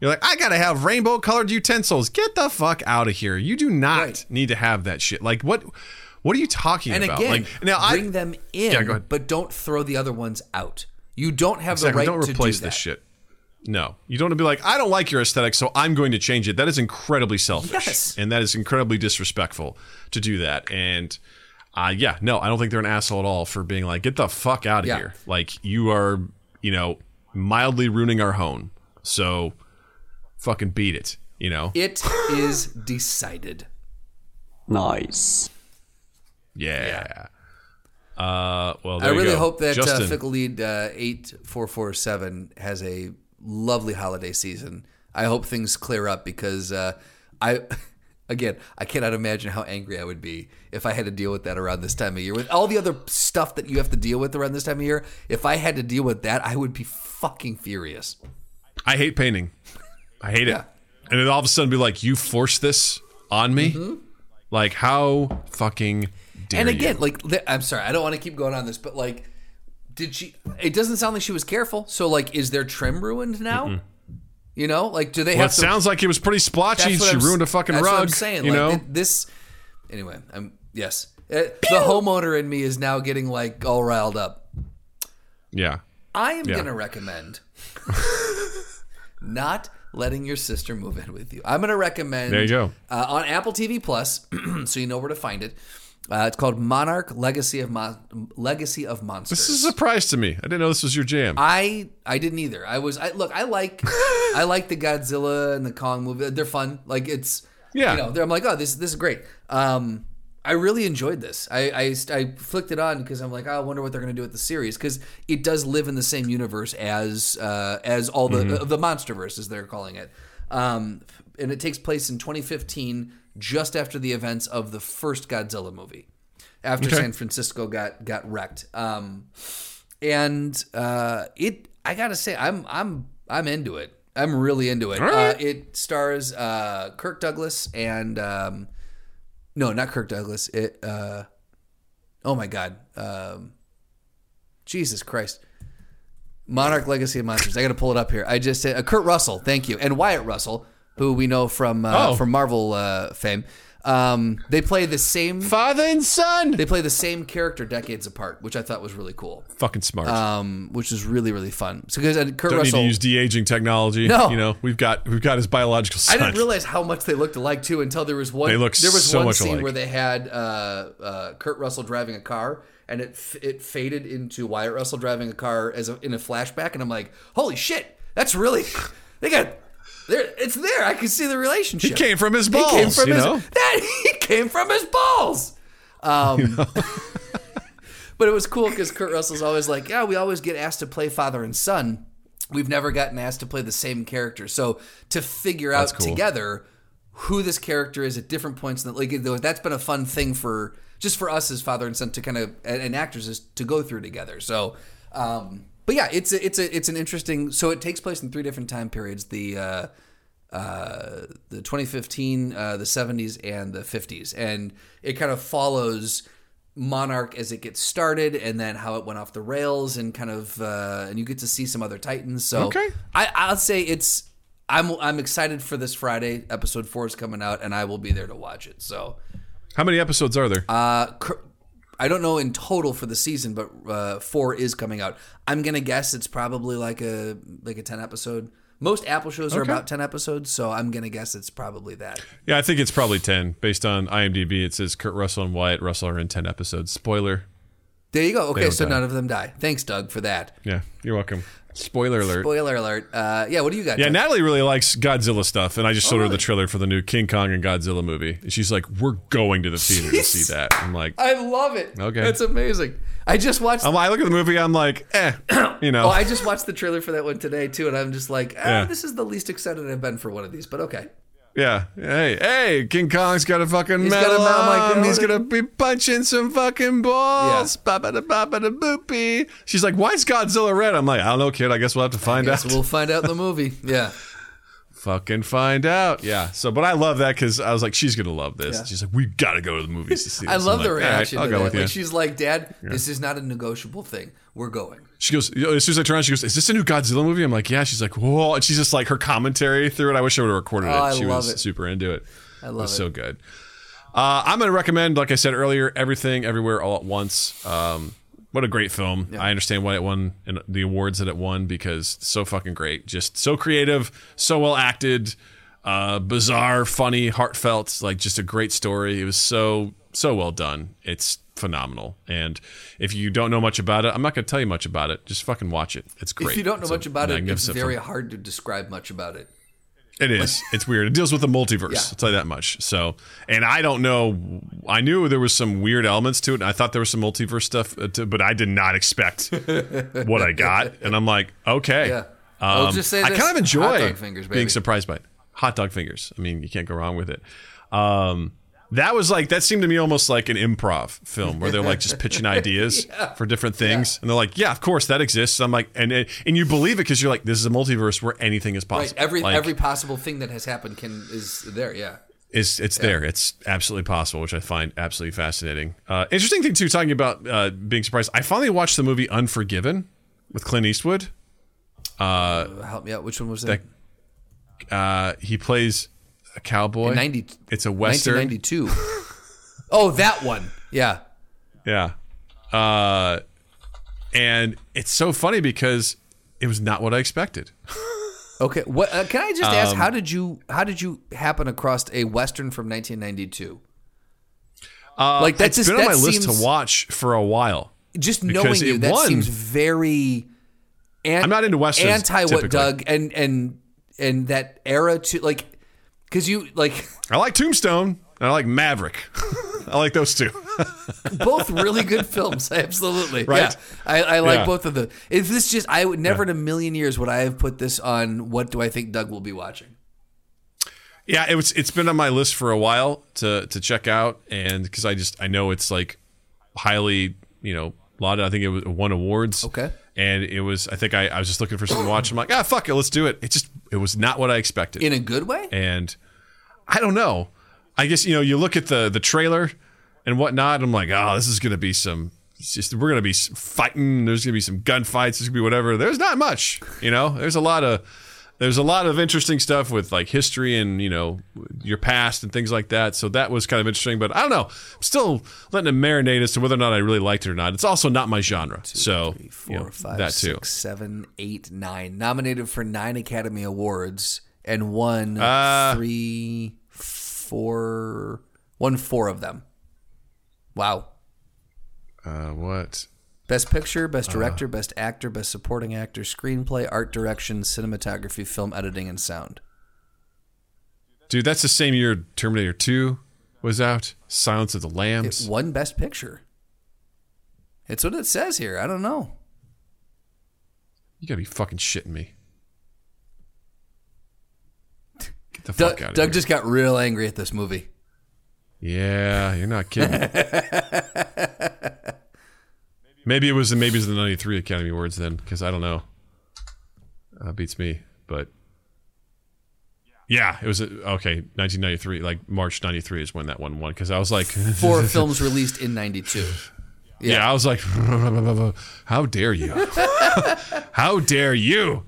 You're like, I gotta have rainbow colored utensils. Get the fuck out of here. You do not Right. need to have that shit. Like what? What are you talking about? And about? again, like now, bring I them in, Yeah, go ahead. but don't throw the other ones out. You don't have exactly, the right don't to replace do that. this shit. No, you don't want to be like, I don't like your aesthetic, so I'm going to change it. That is incredibly selfish, Yes. and that is incredibly disrespectful to do that. And uh, yeah, no, I don't think they're an asshole at all for being like, get the fuck out of Yeah. here. Like you are, you know, mildly ruining our home. So fucking beat it. You know, It is decided. Nice. Yeah. Uh, well, I there you really hope that uh, Fickle Lead uh, 8447 has a lovely holiday season. I hope things clear up because uh, I, again, I cannot imagine how angry I would be if I had to deal with that around this time of year. With all the other stuff that you have to deal with around this time of year, if I had to deal with that, I would be fucking furious. I hate painting. I hate Yeah. it. And then all of a sudden be like, you forced this on me? Like, how fucking dare and again, you? like I'm sorry, I don't want to keep going on this, but like, did she? It doesn't sound like she was careful. So like, is their trim ruined now? You know, like, do they Well, have it to? sounds like it was pretty splotchy. She I'm ruined a fucking that's rug. What I'm saying, you like, know? th- this. Anyway, I'm yes. Uh, the homeowner in me is now getting like all riled up. yeah. I am Yeah. going to recommend not letting your sister move in with you. I'm going to recommend. There you go. Uh, on Apple TV Plus, so you know where to find it. Uh, it's called Monarch: Legacy of Mon- Legacy of Monsters. This is a surprise to me. I didn't know this was your jam. I I didn't either. I was I look. I like I like the Godzilla and the Kong movie. They're fun. Like it's Yeah. You know, they're- I'm like, oh, this this is great. Um, I really enjoyed this. I I, I flicked it on because I'm like, oh, I wonder what they're going to do with the series because it does live in the same universe as uh, as all the uh, the MonsterVerse as they're calling it. Um, and it takes place in 2015, just after the events of the first Godzilla movie, after San Francisco got got wrecked. Um, and uh, it I gotta say I'm I'm I'm into it. I'm really into it. Uh, it stars uh, Kirk Douglas and um, no, not Kirk Douglas. It uh, oh my god, um, Jesus Christ, Monarch Legacy of Monsters. I got to pull it up here. I just uh, Kurt Russell, thank you, and Wyatt Russell, who we know from uh, Oh. from Marvel uh, fame. Um, they play the same. Father and son. They play the same character decades apart, which I thought was really cool. Fucking smart. Um, which is really really fun. So because uh, Kurt Don't need Russell, to use de aging technology. No. you know we've got we've got his biological I didn't realize how much they looked alike too until there was one. They look there was so one scene alike. where they had uh, uh, Kurt Russell driving a car, and it f- it faded into Wyatt Russell driving a car as a, in a flashback, and I'm like, holy shit, that's really they got. There, it's there. I can see the relationship. He came from his He balls. came from you his know? that he came from his balls. Um, but it was cool because Kurt Russell's always like, yeah, we always get asked to play father and son. We've never gotten asked to play the same character. So to figure out cool. together who this character is at different points in the like that's been a fun thing for just for us as father and son to kind of and, and actors is to go through together. So um but yeah, it's a, it's a it's an interesting so it takes place in three different time periods. The uh uh, the 2015, uh, the 70s, and the 50s, and it kind of follows Monarch as it gets started, and then how it went off the rails, and kind of, uh, and you get to see some other Titans. So Okay. I, I'll say it's. I'm I'm excited for this Friday. Episode four is coming out, and I will be there to watch it. So, How many episodes are there? uh, cur- I don't know in total for the season, but uh, four is coming out. I'm gonna guess it's probably like a like a ten episode. Most Apple shows are Okay. about ten episodes, so I'm gonna guess it's probably that. yeah, I think it's probably ten. Based on IMDb, it says Kurt Russell and Wyatt Russell are in ten episodes. Spoiler. There you go. Okay, so die. none of them die. Thanks, Doug, for that. Yeah, you're welcome. Spoiler alert. Spoiler alert. Uh, yeah, what do you got? Yeah, Doug? Natalie really likes Godzilla stuff, and I just showed her really? the trailer for the new King Kong and Godzilla movie. And she's like, "We're going to the theater to see that." I'm like, I love it. Okay. that's amazing. I just watched. I'm, I look at the movie, I'm like, eh, you know. oh, I just watched the trailer for that one today too, and I'm just like, ah, Yeah. this is the least excited I've been for one of these, but okay. Yeah. Hey, hey, King Kong's got a fucking He's got a medal medal, my He's gonna be punching some fucking balls. Ba ba da ba ba da boopy. She's like, why is Godzilla red? I'm like, I don't know, kid. I guess we'll have to find out. we'll find out in the movie. Yeah. fucking find out. Yeah. So, but I love that because I was like, she's gonna love this. Yeah. She's like, we gotta go to the movies to see this. I I'm love the like, "All right, reaction I'll to go that. with you. Like she's like, Dad, this is not a negotiable thing. We're going. She goes, as soon as I turn around, she goes, "Is this a new Godzilla movie?" I'm like, "Yeah." She's like, "Whoa!" And she's just like her commentary through it. I wish I would have recorded it. Oh, I she love was it. super into it. I it love was it. so good. Uh, I'm going to recommend, like I said earlier, everything, everywhere, all at once. Um, what a great film! I understand why it won and the awards that it won because so fucking great, just so creative, so well acted, uh, bizarre, funny, heartfelt, like just a great story. It was so so well done. It's phenomenal. And if you don't know much about it, I'm not going to tell you much about it. Just fucking watch it. It's great. If you don't know It's much about it, it's very film. hard to describe much about it. It is. It's weird. It deals with the multiverse. Yeah. I'll tell you that much. So, and I don't know. I knew there was some weird elements to it. And I thought there was some multiverse stuff, uh, to, but I did not expect what I got. And I'm like, okay. Yeah. I'll just say I kind of enjoy fingers, being surprised by it. Hot dog fingers. I mean, you can't go wrong with it. Um, that was like that seemed to me almost like an improv film where they're like just pitching ideas for different things, and they're like, "Yeah, of course that exists." I'm like, and and you believe it because you're like, "This is a multiverse where anything is Right. possible." Every Like, every possible thing that has happened can is there. Yeah. it's it's there. It's absolutely possible, which I find absolutely fascinating. Uh, interesting thing too, talking about uh, being surprised. I finally watched the movie Unforgiven with Clint Eastwood. Help me out. Which one was that? Uh, he plays a cowboy. Ninety. It's a western. 1992. oh, that one. Yeah. Yeah. Uh, and it's so funny because it was not what I expected. Okay. What uh, can I just ask? Um, How did you how did you happen across a western from 1992? Uh, Like, that it's just- been on my list to watch for a while. Just knowing you, that won. seems very. An- I'm not into westerns, Anti what. Doug and and and that era too. Like, because you like I like Tombstone. And I like Maverick. I like those two. both really good films. Absolutely, Right? Yeah. I, I like Yeah. both of them. If this just, I would never in a million years would I have put this on. What do I think Doug will be watching? Yeah, it was. It's been on my list for a while to to check out, and because I just I know it's like highly you know lauded. I think it was it won awards. Okay. And it was. I think I, I was just looking for something to watch. I'm like, ah, fuck it, let's do it. It just it was not what I expected, In a good way? and I don't know. I guess you know you look at the the trailer and whatnot. I'm like, oh, this is gonna be some it's just we're gonna be fighting. There's gonna be some gunfights. There's gonna be whatever. There's not much, you know. There's a lot of there's a lot of interesting stuff with like history and you know your past and things like that. So that was kind of interesting. But I don't know. I'm still letting it marinate as to whether or not I really liked it or not. It's also not my genre. so Three, four, you know, five, that too. six, seven, eight, nine. Nominated for nine Academy Awards and won Uh, three, four, won four of them. Wow. Uh, what? Best Picture, Uh. Best Director, Best Actor, Best Supporting Actor, Screenplay, Art Direction, Cinematography, Film Editing, and Sound. Dude, that's the same year Terminator 2 was out. Silence of the It Lambs. won Best Picture. It's what it says here. I don't know. You gotta be fucking shitting me. Get the Doug, fuck out of Doug here. just got real angry at this movie. Yeah, you're not kidding. maybe it was maybe it was the '93 Academy Awards then, because I don't know. Uh, beats me, but yeah, it was okay. 1993, like March '93 is when that one won. Because I was like, Four films released in 92. yeah. I was like, how dare you? how dare you?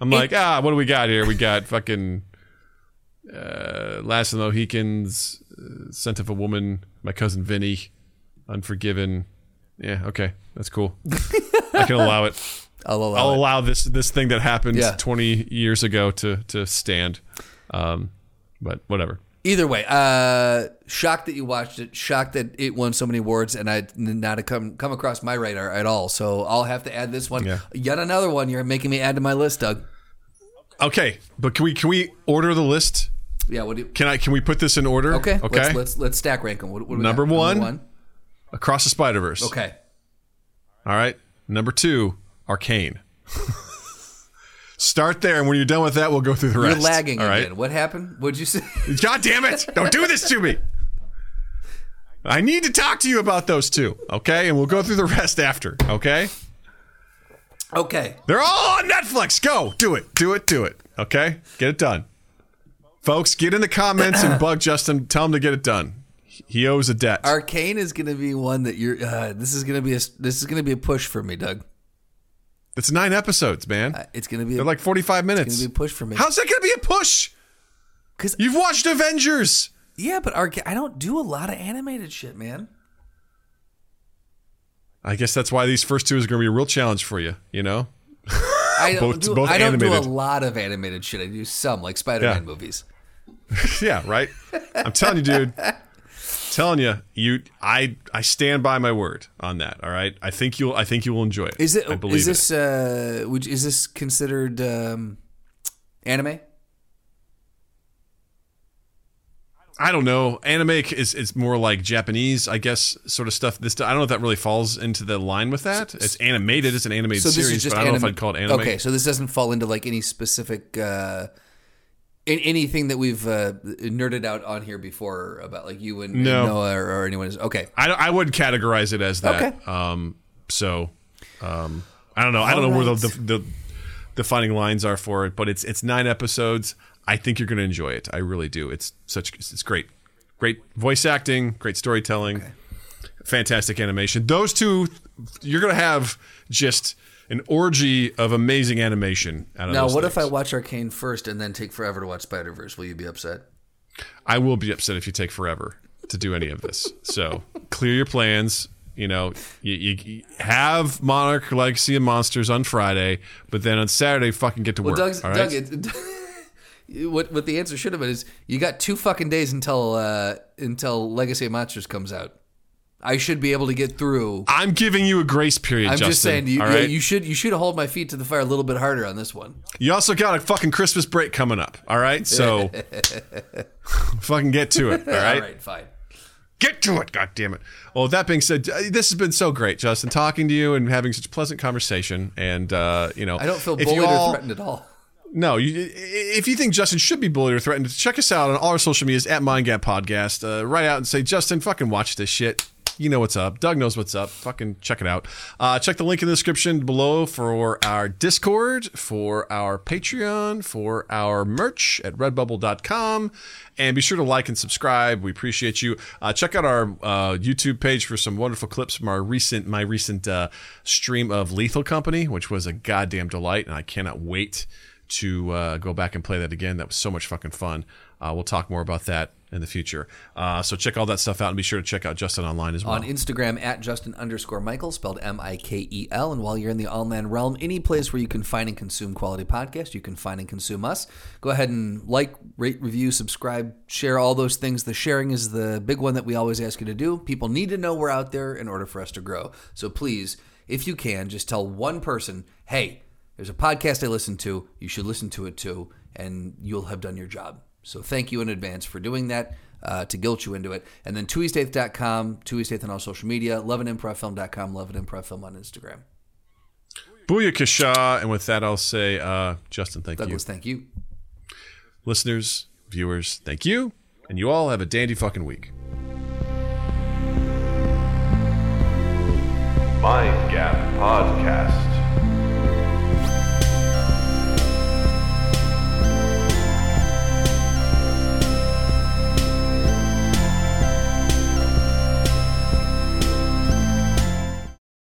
I'm like, ah, what do we got here? We got fucking uh, Last of the Mohicans, uh, Scent of a Woman, My Cousin Vinny, Unforgiven. Yeah, okay, that's cool. I can allow it. I'll allow I'll it. allow this this thing that happened Yeah. 20 years ago to to stand. Um, but whatever. Either way, uh, shocked that you watched it. Shocked that it won so many awards, and I did not come come across my radar at all. So I'll have to add this one. Yeah. Yet another one you're making me add to my list, Doug. Okay, but can we can we order the list? Yeah. What do you, Can I can we put this in order? okay. Okay. Let's, let's let's stack rank them. What, what do we Number one. Across the Spider Verse. Okay. All right. Number two, Arcane. Start there, and when you're done with that, we'll go through the rest. You're lagging All right. again. What happened? What'd you say? God damn it! Don't do this to me. I need to talk to you about those two, okay? And we'll go through the rest after, okay? okay. They're all on Netflix. Go, do it, do it, do it. Okay, get it done, folks. Get in the comments and bug Justin. Tell him to get it done. He owes a debt. Arcane is going to be one that you're. Uh, this is going to be a. This is going to be a push for me, Doug. It's nine episodes, man. Uh, It's going to be. They're a, like forty-five minutes. it's going to be a push for me. How's that going to be a push? Because you've watched Avengers. yeah, but Arcane. I don't do a lot of animated shit, man. I guess that's why these first two is going to be a real challenge for you. You know, I don't Both- do. both I don't do a lot of animated shit. I do some, like Spider-Man Yeah. movies. yeah, right. I'm telling you, dude. telling you, you, I, I stand by my word on that. All right. I think you'll, I think you will enjoy it. Is it? I believe Is this? Uh, would, is this considered um, anime? I don't know. Anime is is more like Japanese, I guess, sort of stuff. This I don't know if that really falls into the line with that. It's animated. It's an animated So series, but I don't know if I'd call it anime. Okay, so this doesn't fall into like any specific. Uh, in anything that we've uh, nerded out on here before about like you and, and No. Noah or, or anyone is okay. I, don't- I would categorize it as that. Okay. Um, so, um, I don't know. I don't know where the, the the defining lines are for it, but it's it's nine episodes. I think you're going to enjoy it. I really do. It's such it's great, great voice acting, great storytelling, fantastic animation. Those two, you're going to have just an orgy of amazing animation out of Now, what if I watch Arcane first and then take forever to watch Spider Verse? Will you be upset? I will be upset if you take forever to do any of this. So clear your plans. You know, you, you, you have Monarch Legacy of Monsters on Friday, but then on Saturday, fucking get to Well, work. Doug's, all right? Doug, it, what what the answer should have been is you got two fucking days until uh, until Legacy of Monsters comes out. I should be able to get through. I'm giving you a grace period. I'm Justin, just saying, you, yeah, right? you should you should hold my feet to the fire a little bit harder on this one. You also got a fucking Christmas break coming up. All right, so fucking get to it. All right? All right, fine. get to it. God damn it. Well, that being said, uh, this has been so great, Justin, talking to you and having such pleasant conversation. And uh, you know, I don't feel bullied all- or threatened at all. No, you, if you think Justin should be bullied or threatened, check us out on all our social medias at MindGap Podcast. Uh, write out and say, Justin, fucking watch this shit. You know what's up. Doug knows what's up. Fucking check it out. Uh, check the link in the description below for our Discord, for our Patreon, for our merch at redbubble.com. And be sure to like and subscribe. We appreciate you. Uh, check out our uh, YouTube page for some wonderful clips from our recent, my recent uh, stream of Lethal Company, which was a goddamn delight. And I cannot wait to uh, go back and play that again. That was so much fucking fun. Uh, we'll talk more about that in the future. Uh, so check all that stuff out and be sure to check out Justin online as well. on Instagram at Justin underscore Mikel, spelled M I K E L. And while you're in the online realm, any place where you can find and consume quality podcasts, you can find and consume us. Go ahead and like, rate, review, subscribe, share all those things. The sharing is the big one that we always ask you to do. People need to know we're out there in order for us to grow. So please, if you can, just tell one person, hey, there's a podcast I listen to. You should listen to it too, and you'll have done your job. So thank you in advance for doing that uh, to guilt you into it. And then tuistaith.com, tuistaith on all social media, loveanimprovfilm.com, loveanimprovfilm on Instagram. Booyakasha. And with that, I'll say, uh, Justin, thank Douglas, you. thank you. Listeners, viewers, thank you. And you all have a dandy fucking week. Mind Gap Podcast.